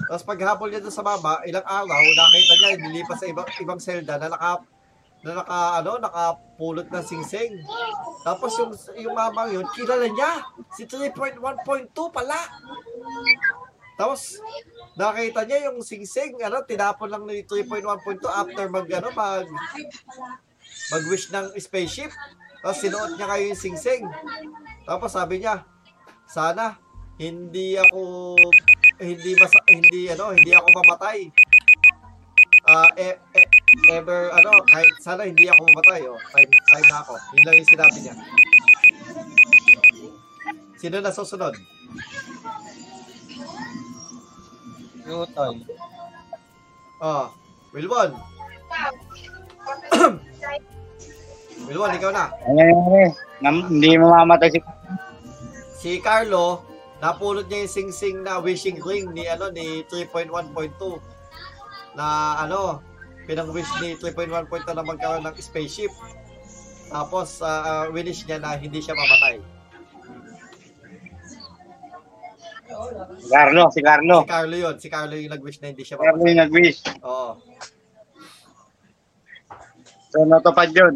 Tapos paghabol niya doon sa mama ilang araw nakita niya nilipas sa ibang ibang selda na naka na naka ano nakapulot ng singsing. Tapos yung yung mamang yun, kilala niya. Si 3.1.2 pala. Tapos nakita niya yung singsing, ano, tinapon lang ni 3.1.2 after mag ano, mag mag-wish ng spaceship. Tapos sinuot niya kayo yung singsing. Tapos sabi niya, sana hindi ako hindi mas hindi ano, hindi ako mamatay. Ah, e, e- ever ano, kahit sana hindi ako mamatay, oh. Time, time na ako. Yun lang yung sinabi niya. Sino na susunod? Yutoy. Oh, Wilbon. <coughs> Wilbon, ikaw na. Ano nangyari? Nam- Hindi mamamatay si Si Carlo, napulot niya yung sing-sing na wishing ring ni ano ni 3.1.2 na ano, pinang-wish ni 3.1.2 na magkaroon ng spaceship. Tapos, uh, winish niya na hindi siya mamatay. Si Carlo, si Carlo. Si Carlo yun. Si Carlo yung nag-wish na hindi siya Carlo mamatay. yung nag-wish. Oo. So, natupad yun.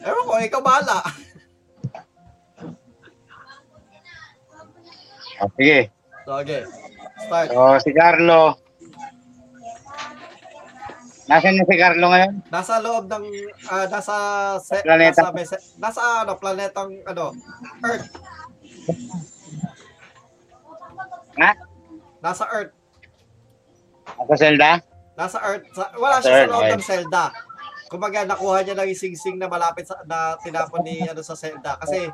Ewan ko, ikaw bahala. O, sige. So, okay. Start. So, si Carlo. Nasaan na si Carlo ngayon? Nasa loob ng ah, nasa se, Planeta. nasa mese- nasa ano planetang ano Earth. Ha? Nasa Earth. Ako, Zelda? Nasa Earth. Sa, wala Nasa siya sa Earth, loob okay. ng Zelda. Kumbaga nakuha niya lang yung sing-sing na malapit sa na tinapon ni ano sa Zelda kasi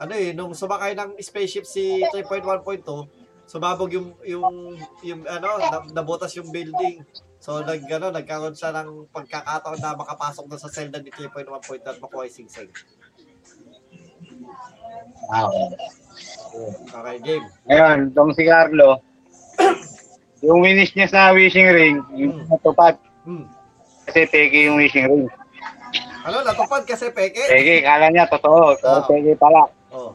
ano eh nung sumakay ng spaceship si 3.1.2 sumabog yung yung yung ano na- nabutas yung building. So nag ano, nagkaroon siya ng pagkakataon na makapasok na sa Zelda ni 3.1.2 at makuha yung sing-sing. Ah, okay. Game. Ngayon, itong si Carlo, <coughs> yung winish niya sa wishing ring, yung natupad. Hmm. Kasi peke yung wishing ring. Ano, natupad kasi peke? Peke, kala niya totoo. So, Ah. peke pala. Oh.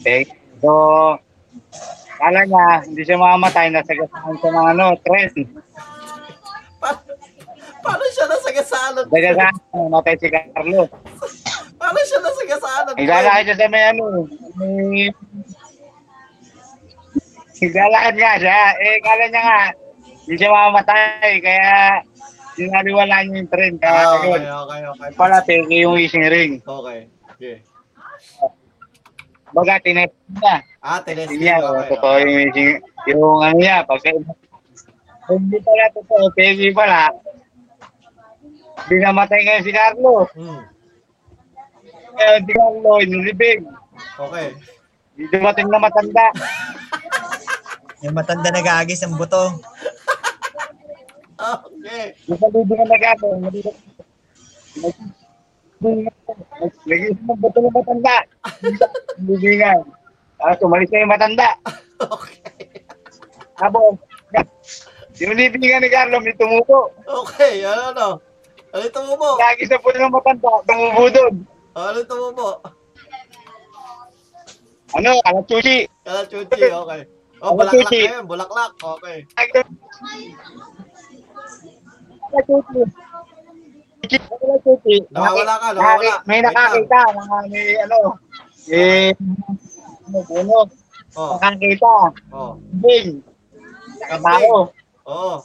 Peke. So, kala niya, hindi siya mamamatay, nasagasaan siya ng ano, tren. Pa- paano siya nasagasaan Nasagasaan, namatay si Carlo. <laughs> Paano siya nasagasaan ng Naglalakad siya sa may ano, may... Naglalakad nga siya. Eh, kala niya nga, hindi siya mamamatay. Kaya, sinaliwala niya yung tren. Kaya, Ah, okay, okay, okay. Pala, peke yung wishing ring. Okay. Okay. Baga, tinest niya. Ah. Hindi niya, Okay, totoo yung wishing, yung ano niya, pagka, hindi pala totoo, peke pala. Hindi namatay ngayon si Carlo. Hmm. Kaya si Carlo, inilibig. Okay. Hindi dumating na matanda. Yung matanda nag-aagis ang buto. Ah, Okay. Yung palibig na nag-ato, Nag-isip ng buto ng matanda. Libingan. Tapos umalis na yung matanda. Okay. Tapos, yung libingan ni Carlo, may tumubo. Okay. Ano, ano? Ano mo? Lagi sa puno ng matanda, tumubo doon. Ano ito mo mo? Ano, alat sushi. Kala chuchi. Okay. Oh, bulaklak chuchi? na yun. Bulaklak. Okay. Alat sushi. Nawawala ka, nawawala. Naki- May nakakita, mga may ano, eh, ano, puno. Oh. Nakakita. Oh. Bing. Nakatao. Oh.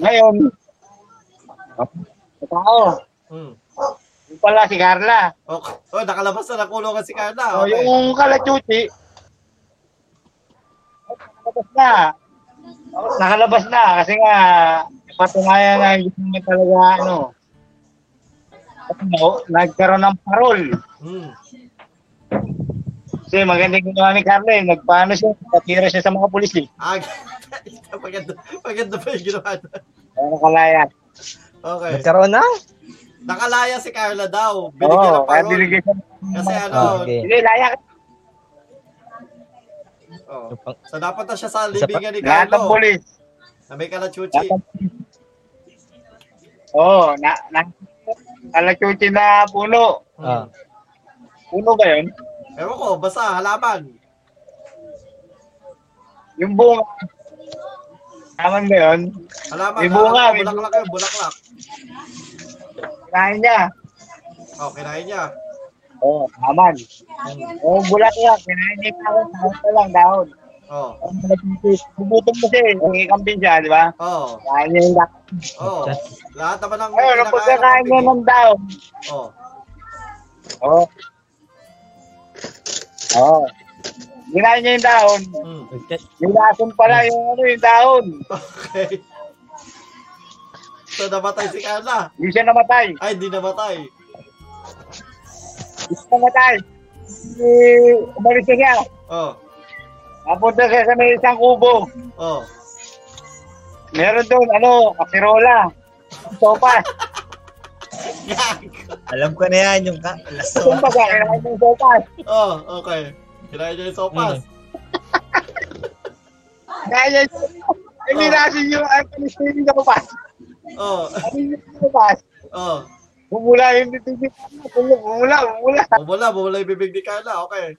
Ngayon, tao. Hmm. Yung pala si Carla. Okay. Oh, nakalabas na nakulungan si Carla. So, Okay. yung kalachuchi, nakalabas na. Nakalabas na kasi nga patunayan na hindi naman talaga ano. Ano, nagkaroon ng parol. Hmm. Kasi magandang ginawa ni Carla eh. Nagpaano siya, patira siya sa mga pulis eh. Ah, <laughs> maganda, maganda pa yung ginawa. niya. Kaya nakalaya. Okay. Nagkaroon na? Nakalaya si Carla daw. Binigyan Oo, ng parol. binigyan. Kasi ano, Ah, okay. Hindi, laya ka. oh. So napunta siya sa libingan ni Lahat ng Carlo. pulis. Na may kalachuchi. Oo, na, na, kalachuchi na puno. Ah. Puno ba yun? Ewan ko, basta halaman. Yung bunga. Naman ba yun? Halaman. May bunga, halaman, bulaklak yun, bulaklak. Kinain niya. Oh, kinain niya. Oo, naman. Oo, bulaklak. Kinain niya yung dahon. Pa lang, dahon. Oh, Bubutong mo siya eh. Kung ikampin siya, di ba? oh, Kain niya yung dahon. oh. Lahat naman ng Ayun, ang pagkakain niya ng dahon. Oh, Oo. Oo. Kinain niya yung dahon. mm. Yung lason pala yung ano yung dahon. <laughs> Okay. So, namatay si Carla. Hindi siya namatay. Ay, hindi namatay. Hindi siya namatay. Eh, umalis na siya. Oh, Napunta siya sa may isang kubo. oh. Meron doon, ano, kasirola. Sopa. Alam ko na yan, yung ka. Laso. Sopa siya, kinain ng sopa. Oh, okay. Kinain niya yung sopas. Kaya niya, eh, minasin yung, ay, panisin yung sopa. Oh, Ano yung sopa? oh. Bumula yung bibig. Bumula, bumula. Bumula, bumula yung bibig ni Carla. Okay.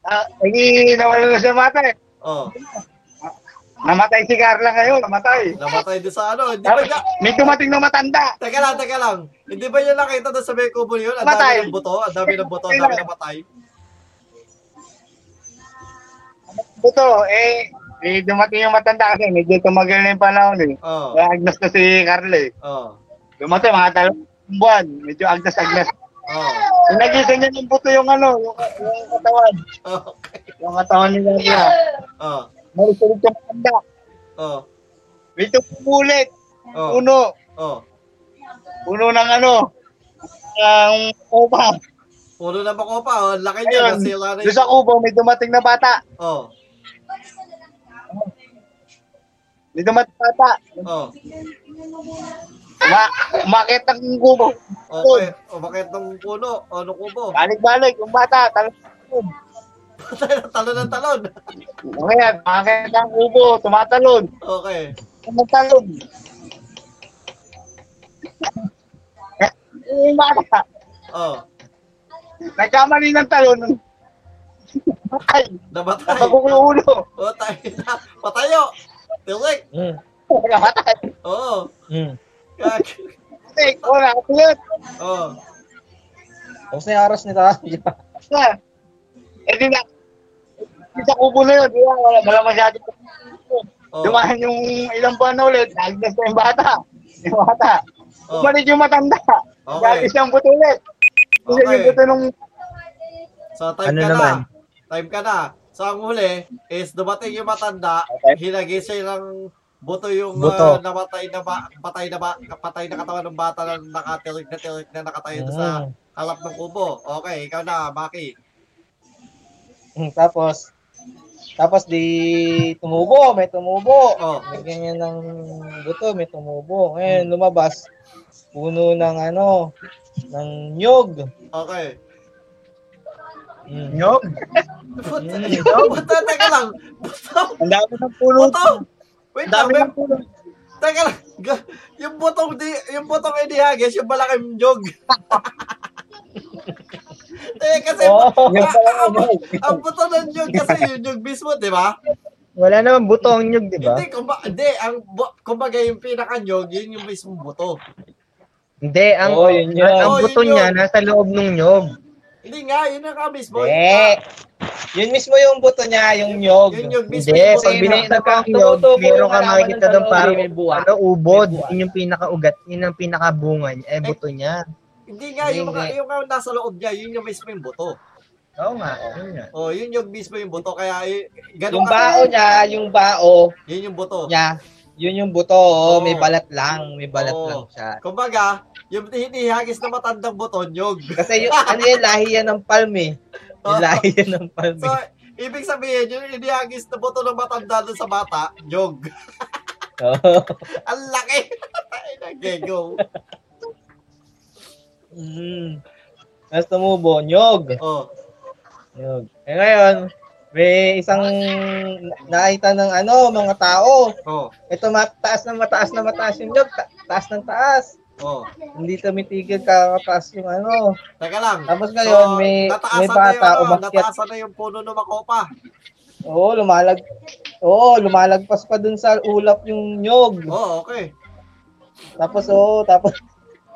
Ah, eh, nawala na siya matay. Oh, Namatay si Carla ngayon, namatay. namatay din sa ano. Hindi ba niya, May tumating na matanda. Teka lang, teka lang. Hindi ba niya nakita doon sa kubo yun? Ang dami Matay. ng buto, ang dami ng buto, ang dami ng patay. Ito, eh, eh, dumating yung matanda kasi medyo tumagal na yung panahon eh. Oh, Kaya agnas na si Carla eh. oh, Dumating mga dalawang buwan, medyo agnas-agnas. oh. Nakita niya ng buto yung ano, yung, yung katawan. Okay. Yung katawan ni Carla. Oh, Malisulit yung matanda. oh, Medyo pumulit. oh, Puno. oh. Puno ng ano, ang upa. Puno na bako pa, oh. Laki niya, Ayun, nasira na doon yung... sa kubo, may dumating na bata. Oh, Dumating na bata. oh. Uma, umakit ang kubo. Okay, oh, bakit nung puno? O, nung kubo? Balik-balik, yung bata. Talon. <laughs> talon ng talon. Kaya, umakit ang kubo, tumatalon. Okay. Tumatalon. <laughs> yung bata, Oh, nagkamali ng talon. <laughs> Patay. namatay. Napagok yung ulo. Tayo na. Patayo. Tirik. Mm. Namatay. <laughs> Oo. Mm. Gag. Patay. O, nakapulot. Oh. Tapos na yung aras ni tayo. Na. Eh, di na. Di sa kubo na yun, di ba? Wala, wala masyado. Oh. Dumaan yung ilang buwan na ulit, nagdas na yung bata. Yung bata. Oh. Bumalik yung matanda. Okay. Gagis yung buto ulit. Kasi Okay. yung buto nung So, time Ano ka naman? na. Time ka na. So, ang huli is dumating yung matanda, hinagis siya ng buto yung Buto. ah, namatay na ba, patay na ba, patay na katawan ng bata na nakatirik na tirik na nakatayo doon sa Mm. halap ng kubo. Okay, ikaw na, Maki. Mm, Tapos, tapos di tumubo, may tumubo. Oh. May ganyan ng buto, may tumubo. Ngayon, lumabas, puno ng ano, ng nyog. Okay. Mm. nyog. Buto, buto, teka lang. Buto, Ang dami ng puno. buto. Wait Ang lang, dami may, ng puno. teka lang. Yung butong di, yung butong inihagis, yung malaking jog. <laughs> eh, kasi, Oh, ang, ang, nyog. ang buto ng jog kasi <laughs> yung jog mismo, di ba? Wala naman buto ang nyog, di ba? Hindi, kumba, hindi, ang, bu- kumbaga yung pinaka-nyog, yun yung mismo buto. Hindi, ang, Oo, yun yun. ang Oo, buto yun niya yun. nasa loob ng nyog. Hindi nga, yun ang mismo. Hindi. Yun mismo yung buto niya, yung nyog. Yun yung mismo Hindi, yung pag buto. binuksan ka nyog, yung meron ka makikita doon parang ano, ubod. Yun yung pinakaugat, yun ang pinakabunga niya, eh, buto niya. Hindi nga, yung, hindi. yung, nasa loob niya, yun yung mismo yung buto. Oo nga, yun nga. Oh, yun yung mismo yung buto. Kaya, y- ganun Yung bao niya, yung bao Yun yung buto. niya, yun yung buto, oh, may balat lang, may balat Oo. lang siya. Kumbaga, yung hinihagis na matandang buto, nyog. Kasi yung, ano yan, lahi yan ng palm eh. Yung <laughs> Oo. lahi yan ng palm So, eh. ibig sabihin, yung hinihagis na buto ng matanda doon sa bata, nyog. <laughs> Oo. Ang laki. Nag-go. Mm. Tapos tumubo, nyog. Oh. Nyog. Eh ngayon, may isang nakita ng ano, mga tao. Oh. Ito mataas na mataas na mataas yung nyog. Ta- taas ng taas. Oh. Hindi tumitigil kakataas yung ano. Teka lang. Tapos ngayon, may- nataasan may na bata yung, ano, umakyat. nataasan na yung puno ng makopa. Oo, lumalag. Oo, lumalagpas pa dun sa ulap yung nyog. Oh, okay. Tapos oo, tapos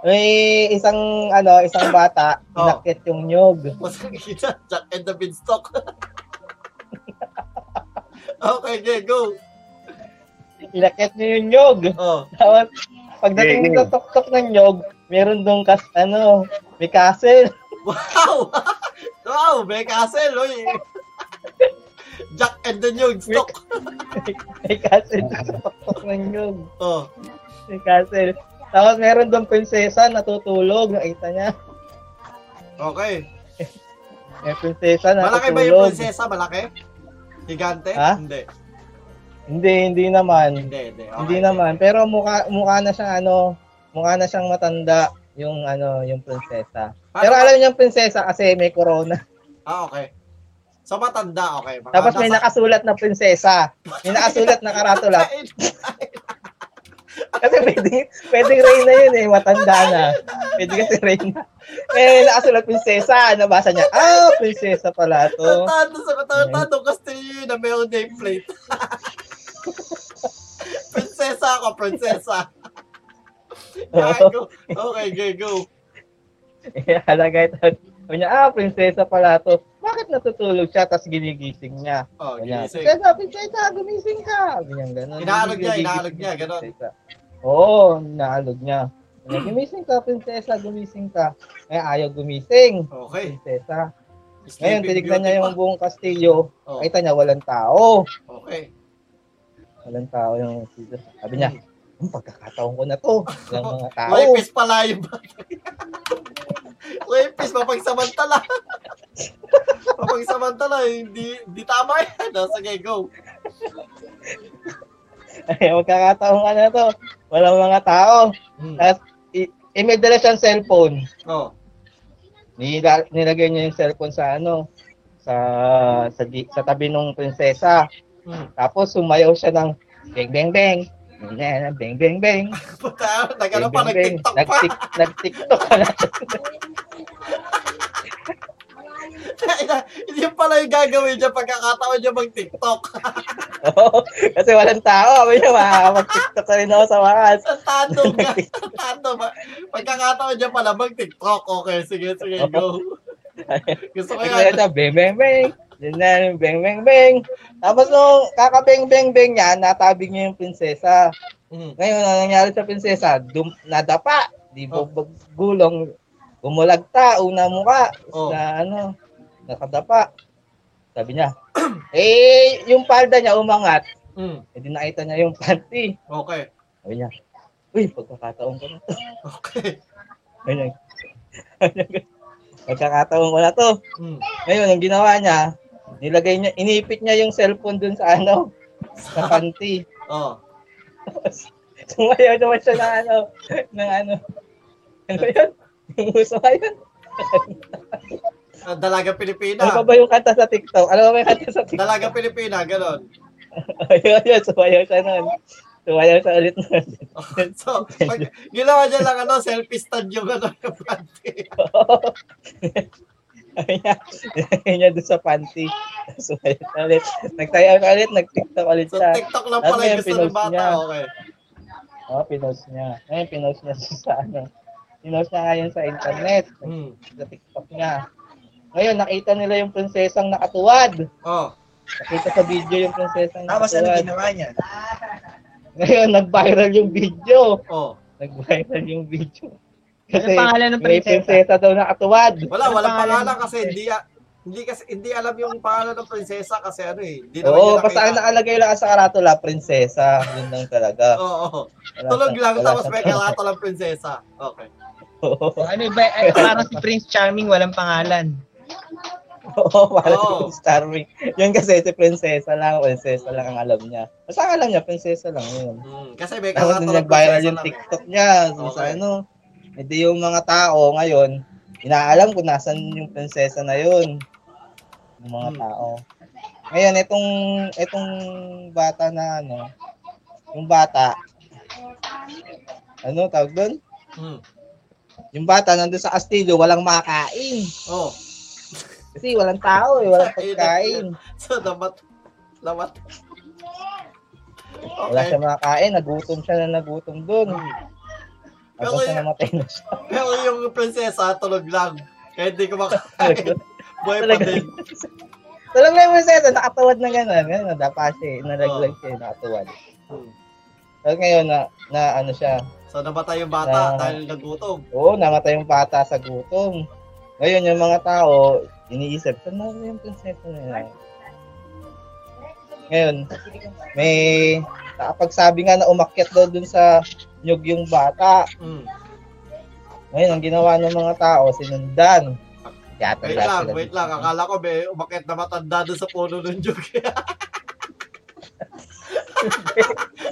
may isang ano, isang bata, Oh. inakit yung nyog. Mas kita, Jack and the Beanstalk. <laughs> okay, okay, go. Inakit niya yung nyog. Oh. Tapos pagdating Yeah, sa tuktok ng nyog, meron dong kas ano, may castle. <laughs> Wow! wow, may castle, oy. Jack and the Beanstalk. <laughs> may castle sa tuktok ng nyog. Oh. May castle. Tapos meron dong prinsesa natutulog, nakita niya. Okay. May prinsesa Malaki natutulog. ba yung prinsesa? Malaki? Gigante? Ha? Hindi. Hindi, hindi naman. Hindi, hindi. Okay. Hindi naman, pero mukha mukha na siyang ano, mukha na siyang matanda yung ano, yung prinsesa. Paano Pero ba- alam niyo yung prinsesa kasi may corona. Ah, okay. So, matanda, okay. Mga Tapos may nasa- nakasulat na prinsesa. May nakasulat na karatula. <laughs> Kasi pwedeng, pwedeng Reyna yun eh, matanda na. Pwede kasi Reyna. Eh, nakasulat prinsesa. Nabasa niya, ah, prinsesa pala to. Tantado sa katantado Castillo na mayroong nameplate. <laughs> <laughs> prinsesa ako, prinsesa. <laughs> Gago. Okay, go, <laughs> go. Halagay ito. Sabi niya, ah, prinsesa pala to. Bakit natutulog siya tapos ginigising niya? Oh, Sabi niya, ginising. prinsesa, prinsesa, gumising ka. Sabi niya, gano'n. Inaalog niya, inaalog niya, prinsesa. Oo, inaalog niya. Gumising ka, prinsesa, gumising ka. Eh, ayaw gumising. Okay. Prinsesa. Ngayon, Sleeping tinignan niya yung buong kastilyo. Oh, Kita niya, walang tao. okay. Walang tao yung kastilyo. Sabi niya, ang pagkakataon ko na to. Walang mga tao. Rapist pala yung bagay. Rapist, mapagsamantala. <laughs> mapagsamantala, hindi, hindi tama yan. No? Sige, go. <laughs> Ay, magkakataon ka na to. Walang mga tao. Hmm. Tapos, i- eh, may dala siyang cellphone. Oh. Nila, nilagay niya yung cellphone sa ano, sa sa, di, sa tabi ng prinsesa. Hmm. Tapos sumayaw siya ng bang bang bang. Ganyan, Bang bang bang. <laughs> Puta, nagano pa, nag-tiktok pa. Nag-tik- Nag-tiktok ka na. <laughs> Hindi pala yung gagawin niya pagkakataon niya mag-tiktok. Oo, Kasi walang tao. Sabi niya, makakapag-tiktok ka rin ako sa wakas. Tantado ka. Tantado ba? Pagkakataon niya pala mag-tiktok. Okay, sige, sige, go. Gusto ko yan. bang bang bang. Ganyan, bang bang bang. Tapos nung kakabang bang bang niya, natabig niya yung prinsesa. Mm. Ngayon, ang nangyari sa prinsesa, dum, nadapa, di Oh. gulong, umulagta, una mukha, Oh. na ano, nakadapa. Sabi niya, <clears throat> eh, yung palda niya umangat, Mm. eh di nakita niya yung panty. Okay. Sabi niya, uy, pagkakataon ko na to. Okay. <laughs> Ganyan. <laughs> pagkakataon ko na to. Mm. Ngayon, ang ginawa niya, nilagay niya, inipit niya yung cellphone dun sa ano, sa <laughs> panty. Oh. <laughs> Sumayaw naman siya ng ano, ng ano, ano ba yun? Yung uso ngayon. Ah, Dalaga Pilipina. Ano pa ba yung kanta sa TikTok? Ano ba ba yung kanta sa TikTok? Dalaga Pilipina, ganon. <laughs> Ayun, yun, sumayaw siya nun. Sumayaw siya ulit nun. So, pag ginawa niya lang ano, selfie stand yung ano, yung panty. Ayun niya, nilagay niya doon sa panty. Sumayaw siya ulit. Nagtayaw siya ulit, nag-TikTok ulit So, siya. TikTok lang Tapos pala yung gusto ng bata. niya. Okay. Oh, pinost niya. Ngayon, pinost niya sa ano. Pinost niya ngayon sa internet. Hmm. Sa TikTok niya. Ngayon, nakita nila yung prinsesang nakatuwad. Oh. Nakita sa video yung prinsesang Tapos ano nakatuwad. ginawa niya? Ngayon, nag-viral yung video. Oh. Nag-viral yung video. Ano pangalan ng may prinsesa? prinsesa daw nakatuwad. Wala, Ano walang pangalan ng kasi prinsesa? hindi hindi kasi hindi alam yung pangalan ng prinsesa kasi ano eh. Hindi naman Oo, basta ang nakalagay lang sa karatula, prinsesa. Yun lang talaga. <laughs> Oo, oo. Wala Tulog sa- lang wala tapos sa- may kalato lang prinsesa. Okay. Oo, Ano ba, eh, parang si Prince Charming, walang pangalan. Oo, para Oo. si Starming. Yun kasi si prinsesa lang, prinsesa lang ang alam niya. Basta ang alam niya, prinsesa lang yun. Hmm. Kasi may Tapos kalato nung lang nag-viral prinsesa yung eh. TikTok niya, sa Okay. ano, Hindi yung mga tao ngayon, inaalam kung nasan yung prinsesa na yun. Yung mga Hmm. tao. Ngayon, itong, itong bata na ano, yung bata, ano tawag doon? Hmm. Yung bata nandun sa kastilyo, walang makain. Oh. Kasi walang tao eh, walang <laughs> pagkain. So. Namat. Wala Okay. siya makain, nagutom siya na nagutom doon. Pero namatay na siya. <laughs> Pero yung prinsesa, tulog lang. Kaya hindi ko makain. <laughs> Buhay pa Talaga. din. Talagang may prinsesa, nakatawad na gano'n. Gano'n, nadapa siya, eh, nalaglag siya, nakatawad. Hmm. Pero ngayon, na, na ano siya, So, namatay yung bata Na- dahil nagutom. oo, namatay yung bata sa gutom. Ngayon, yung mga tao, iniisip, saan na yung prinsesa na yun? Ngayon, may nakapagsabi nga na umakyat daw dun sa nyug yung bata. Hmm. Ngayon, ang ginawa ng mga tao, sinundan. Kaya Wait lang, wait lang. Akala ko may umakit na matanda doon sa puno ng jug. <laughs>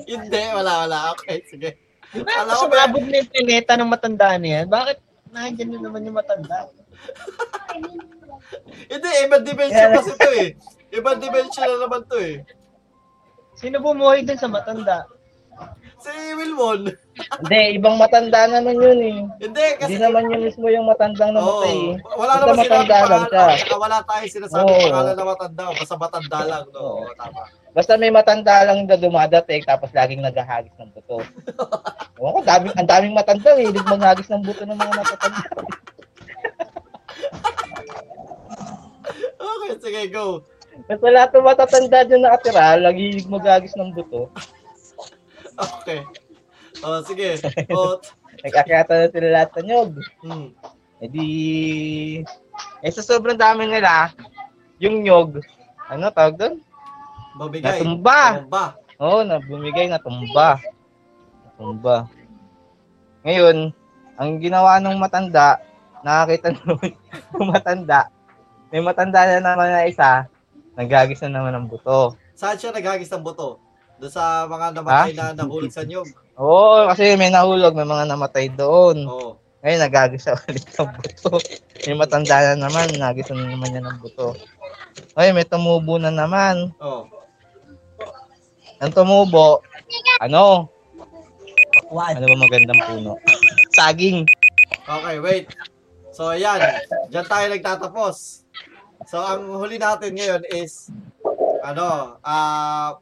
Hindi, wala, wala. Okay, sige. Akala ko. Sumabog na yung planeta ng matanda na yan. Bakit nandiyan na naman yung matanda? Hindi, ibang dimension kasi ito eh. Ibang dimension na naman to eh. Sino bumuhay dun sa matanda? Si Wilmon. Hindi, ibang matanda naman yun eh. Hindi, kasi... Hindi naman yun mismo yung matandang Oo. namatay eh. Wala Basta naman matanda lang pangalan. siya. Wala tayo sinasabi Oo. pangalan na matanda. Basta matanda lang. No? Oo, tama. Basta may matanda lang na dumadating tapos laging naghahagis ng buto. <laughs> Ewan ko, daming, ang daming matanda eh. Hilig maghagis ng buto ng mga matatanda. <laughs> Okay, sige, go. Basta lahat ng matatanda dyan nakatira, lagi hilig maghagis ng buto. Okay. Oh, sige. Oh, <laughs> Nagkakyata na sila lahat ng nyog. hmm. E di... Eh sa sobrang dami nila, yung nyog, ano tawag doon? Mabigay. Natumba. Tumba. Oo, na bumigay na tumba. Tumba. Ngayon, ang ginawa ng matanda, nakakita <laughs> ng ng matanda, may matanda na naman na isa, naggagis na naman ng buto. Saan siya naghagis ng buto? Doon sa mga namatay na nahulog sa nyog. Oo, kasi may nahulog, may mga namatay doon. Oo. Ngayon, naggagis siya <laughs> ulit ng buto. May matanda na naman, nagis na naman niya ng buto. Ngayon, may tumubo na naman. Oh. Ang tumubo, ano? Ano ba magandang puno? Saging. Okay, wait. So, ayan. Diyan tayo nagtatapos. So, ang huli natin ngayon is, ano, ah,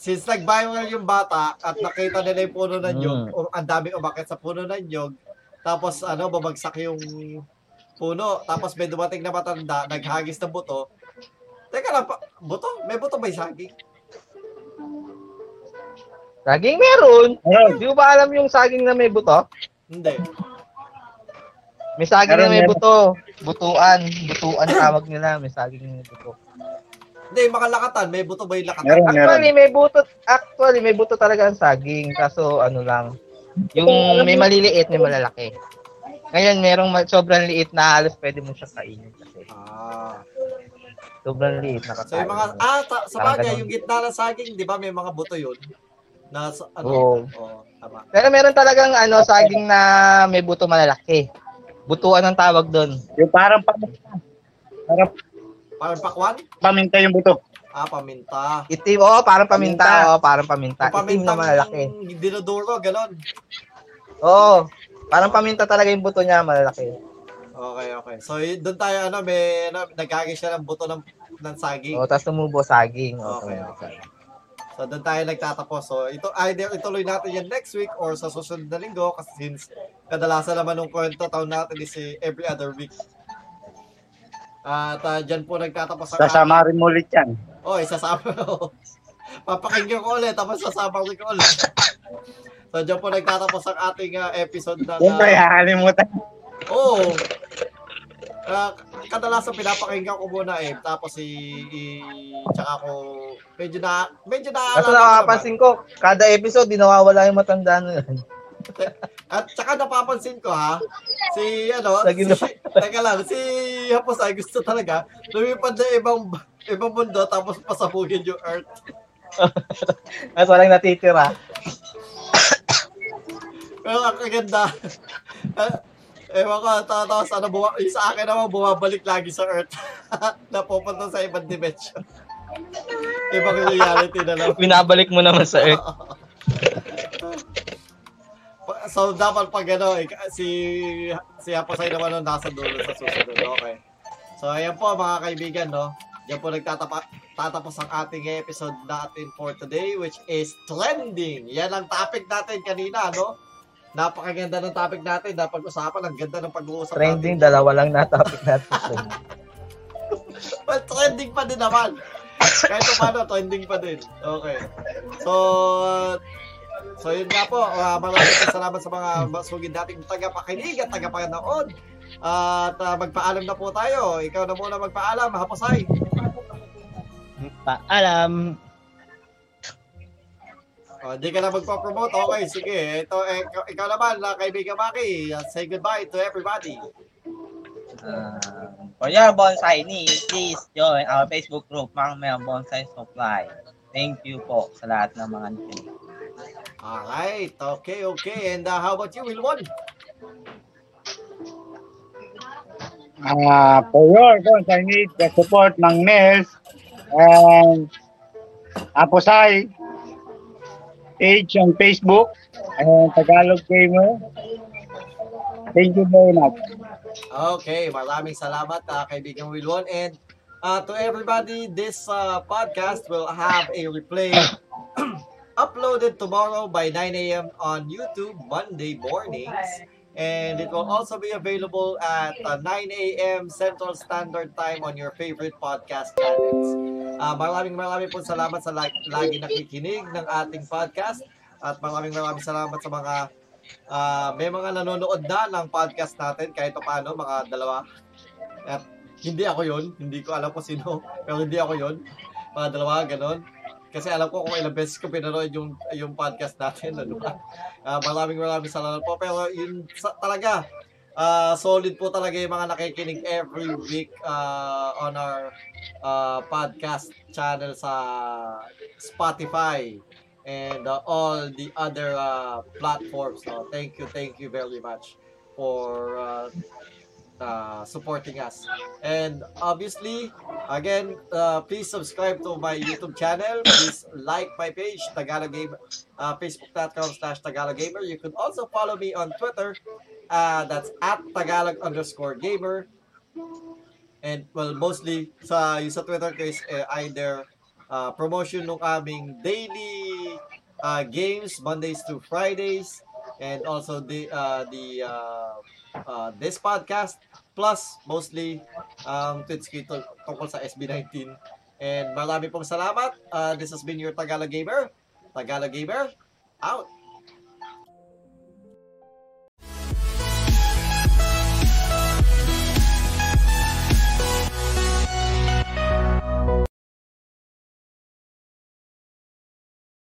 since nag-viral yung bata at nakita nila yung puno ng nyog, Mm. o- ang daming umakit sa puno ng nyog, tapos, ano, babagsak yung puno, tapos may dumating na matanda, naghagis ng buto. Teka lang, pa, buto? May buto ba yung saging? Saging meron. Meron. Di mo ba alam yung saging na may buto? Hindi. May saging Meron, na may meron. buto. Butuan. Butuan tawag nila. May saging na may buto. Hindi, yung mga lakatan. May buto ba yung lakatan? Meron, meron. Actually, may buto. Actually, may buto talaga ang saging. Kaso, ano lang. Yung may maliliit, may malalaki. Ngayon, merong sobrang liit na halos pwede mo siya kainin kasi. Ah. Sobrang liit na So yung mga, kakain. ah, ta, sa Parang bagay, yung gitna ng saging, di ba may mga buto yun? Na, sa- ano? Oo. Oo, tama. Pero meron talagang ano, saging na may buto malalaki. Butuan ang tawag doon. Yung parang paminta. Parang Parang pakwan? paminta yung buto. Ah, paminta. Itim, oo, parang paminta. Paminta. Oo, parang paminta. Yung Itim na malalaki. dinuduro, ganon. Oo, parang paminta talaga yung buto niya, malalaki. Okay, okay. So, y- doon tayo, ano, may, ano, naghagis siya ng buto ng, ng saging. Oo, tapos tumubo saging. Oo, Okay, tumubo okay. saging. So, doon tayo nagtatapos. So, ito, either ituloy natin yan next week or sa susunod na linggo kasi since kadalasan naman ng kwento taon natin is eh, every other week. At uh, dyan po nagtatapos ang Sasama rin mo ulit yan. Oh, isasama <laughs> ko. Papakinggan ko ulit, tapos sasama ko ulit. So, dyan po nagtatapos ang ating ah, episode na... Siyempre, hakalimutan. Oo. Oh, kadalasan pinapakinggan ko muna eh. Tapos i... i tsaka ko... Medyo na... Medyo na... Kaso nakapansin ko, kada episode, di nawawala yung matanda na. <laughs> At tsaka napapansin ko ha, si ano, si, teka lang, si Hapos ay gusto talaga lumipad na ibang ibang mundo tapos pasabugin yung Earth. <laughs> Kaso walang natitira. <coughs> Pero ang kaganda, <laughs> ewan ko, ta- tapos ano, buwa, sa akin naman, bumabalik lagi sa Earth. Napupunta sa ibang dimension. Ibang reality na lang. Binabalik mo naman sa Earth. So, dapat pag ano, ik- si, si Aposay naman nun nasa dulo sa susunod. Okay. So, ayan po mga kaibigan, no? Yan po nagtatapa, tatapos ang ating episode natin for today, which is trending. Yan ang topic natin kanina, no? Napakaganda ng topic natin. Napag-usapan. Ang ganda ng pag-uusap Trending, natin. dalawa lang na topic natin. <laughs> Well, trending pa din naman. Kahit paano, trending pa din. Okay. So, so yun nga po. Uh, maraming salamat sa mga masugid nating tagapakinig at tagapanood. At uh, magpaalam na po tayo. Ikaw na muna magpaalam, Haposay. Paalam. Oh, hindi ka na magpa-promote. Okay, sige. Ito, eh, ikaw, ikaw naman, uh, kaibigan Maki. Uh, say goodbye to everybody. Uh, for your bonsai needs, please join our Facebook group, Mang Mel Bonsai Supply. Thank you po sa lahat ng mga nakikinig. Alright. Okay, okay. And uh, how about you, Wilwon? Ah, for your guns, I need the support ng NES and Aposay page on Facebook and Tagalog Gamer. Thank you very much. Okay, maraming salamat uh, kaibigan Wilwon and uh, to everybody this uh, podcast will have a replay <clears throat> uploaded tomorrow by 9 a.m. on YouTube Monday mornings and it will also be available at uh, 9 a.m. Central Standard Time on your favorite podcast channels. Uh, maraming maraming po salamat sa lag- lagi nakikinig ng ating podcast at maraming maraming salamat sa mga Ah, may mga nanonood na ng podcast natin kahit pa paano, mga dalawa. At hindi ako yon hindi ko alam kung sino, pero hindi ako yon Mga dalawa, ganon. Kasi alam ko kung ilang beses ko pinanood yung, yung podcast natin. Ano ba? Ah, maraming maraming salamat po. Pero yun sa, talaga, ah, solid po talaga yung mga nakikinig every week ah, on our ah, podcast channel sa Spotify and uh, all the other uh, platforms. So thank you, thank you very much for uh, uh, supporting us. And obviously, again, uh, please subscribe to my YouTube channel. Please like my page, Tagalog Gamer, uh, facebook.com slash Tagalog Gamer. You could also follow me on Twitter. Uh, that's at Tagalog underscore gamer. And well, mostly sa yung sa Twitter ko is uh, either uh, promotion ng aming daily uh, games Mondays to Fridays and also the uh, the uh, uh, this podcast plus mostly um tweets ko ito tungkol sa SB19 and marami pong salamat. Uh, this has been your Tagalog Gamer. Tagalog Gamer out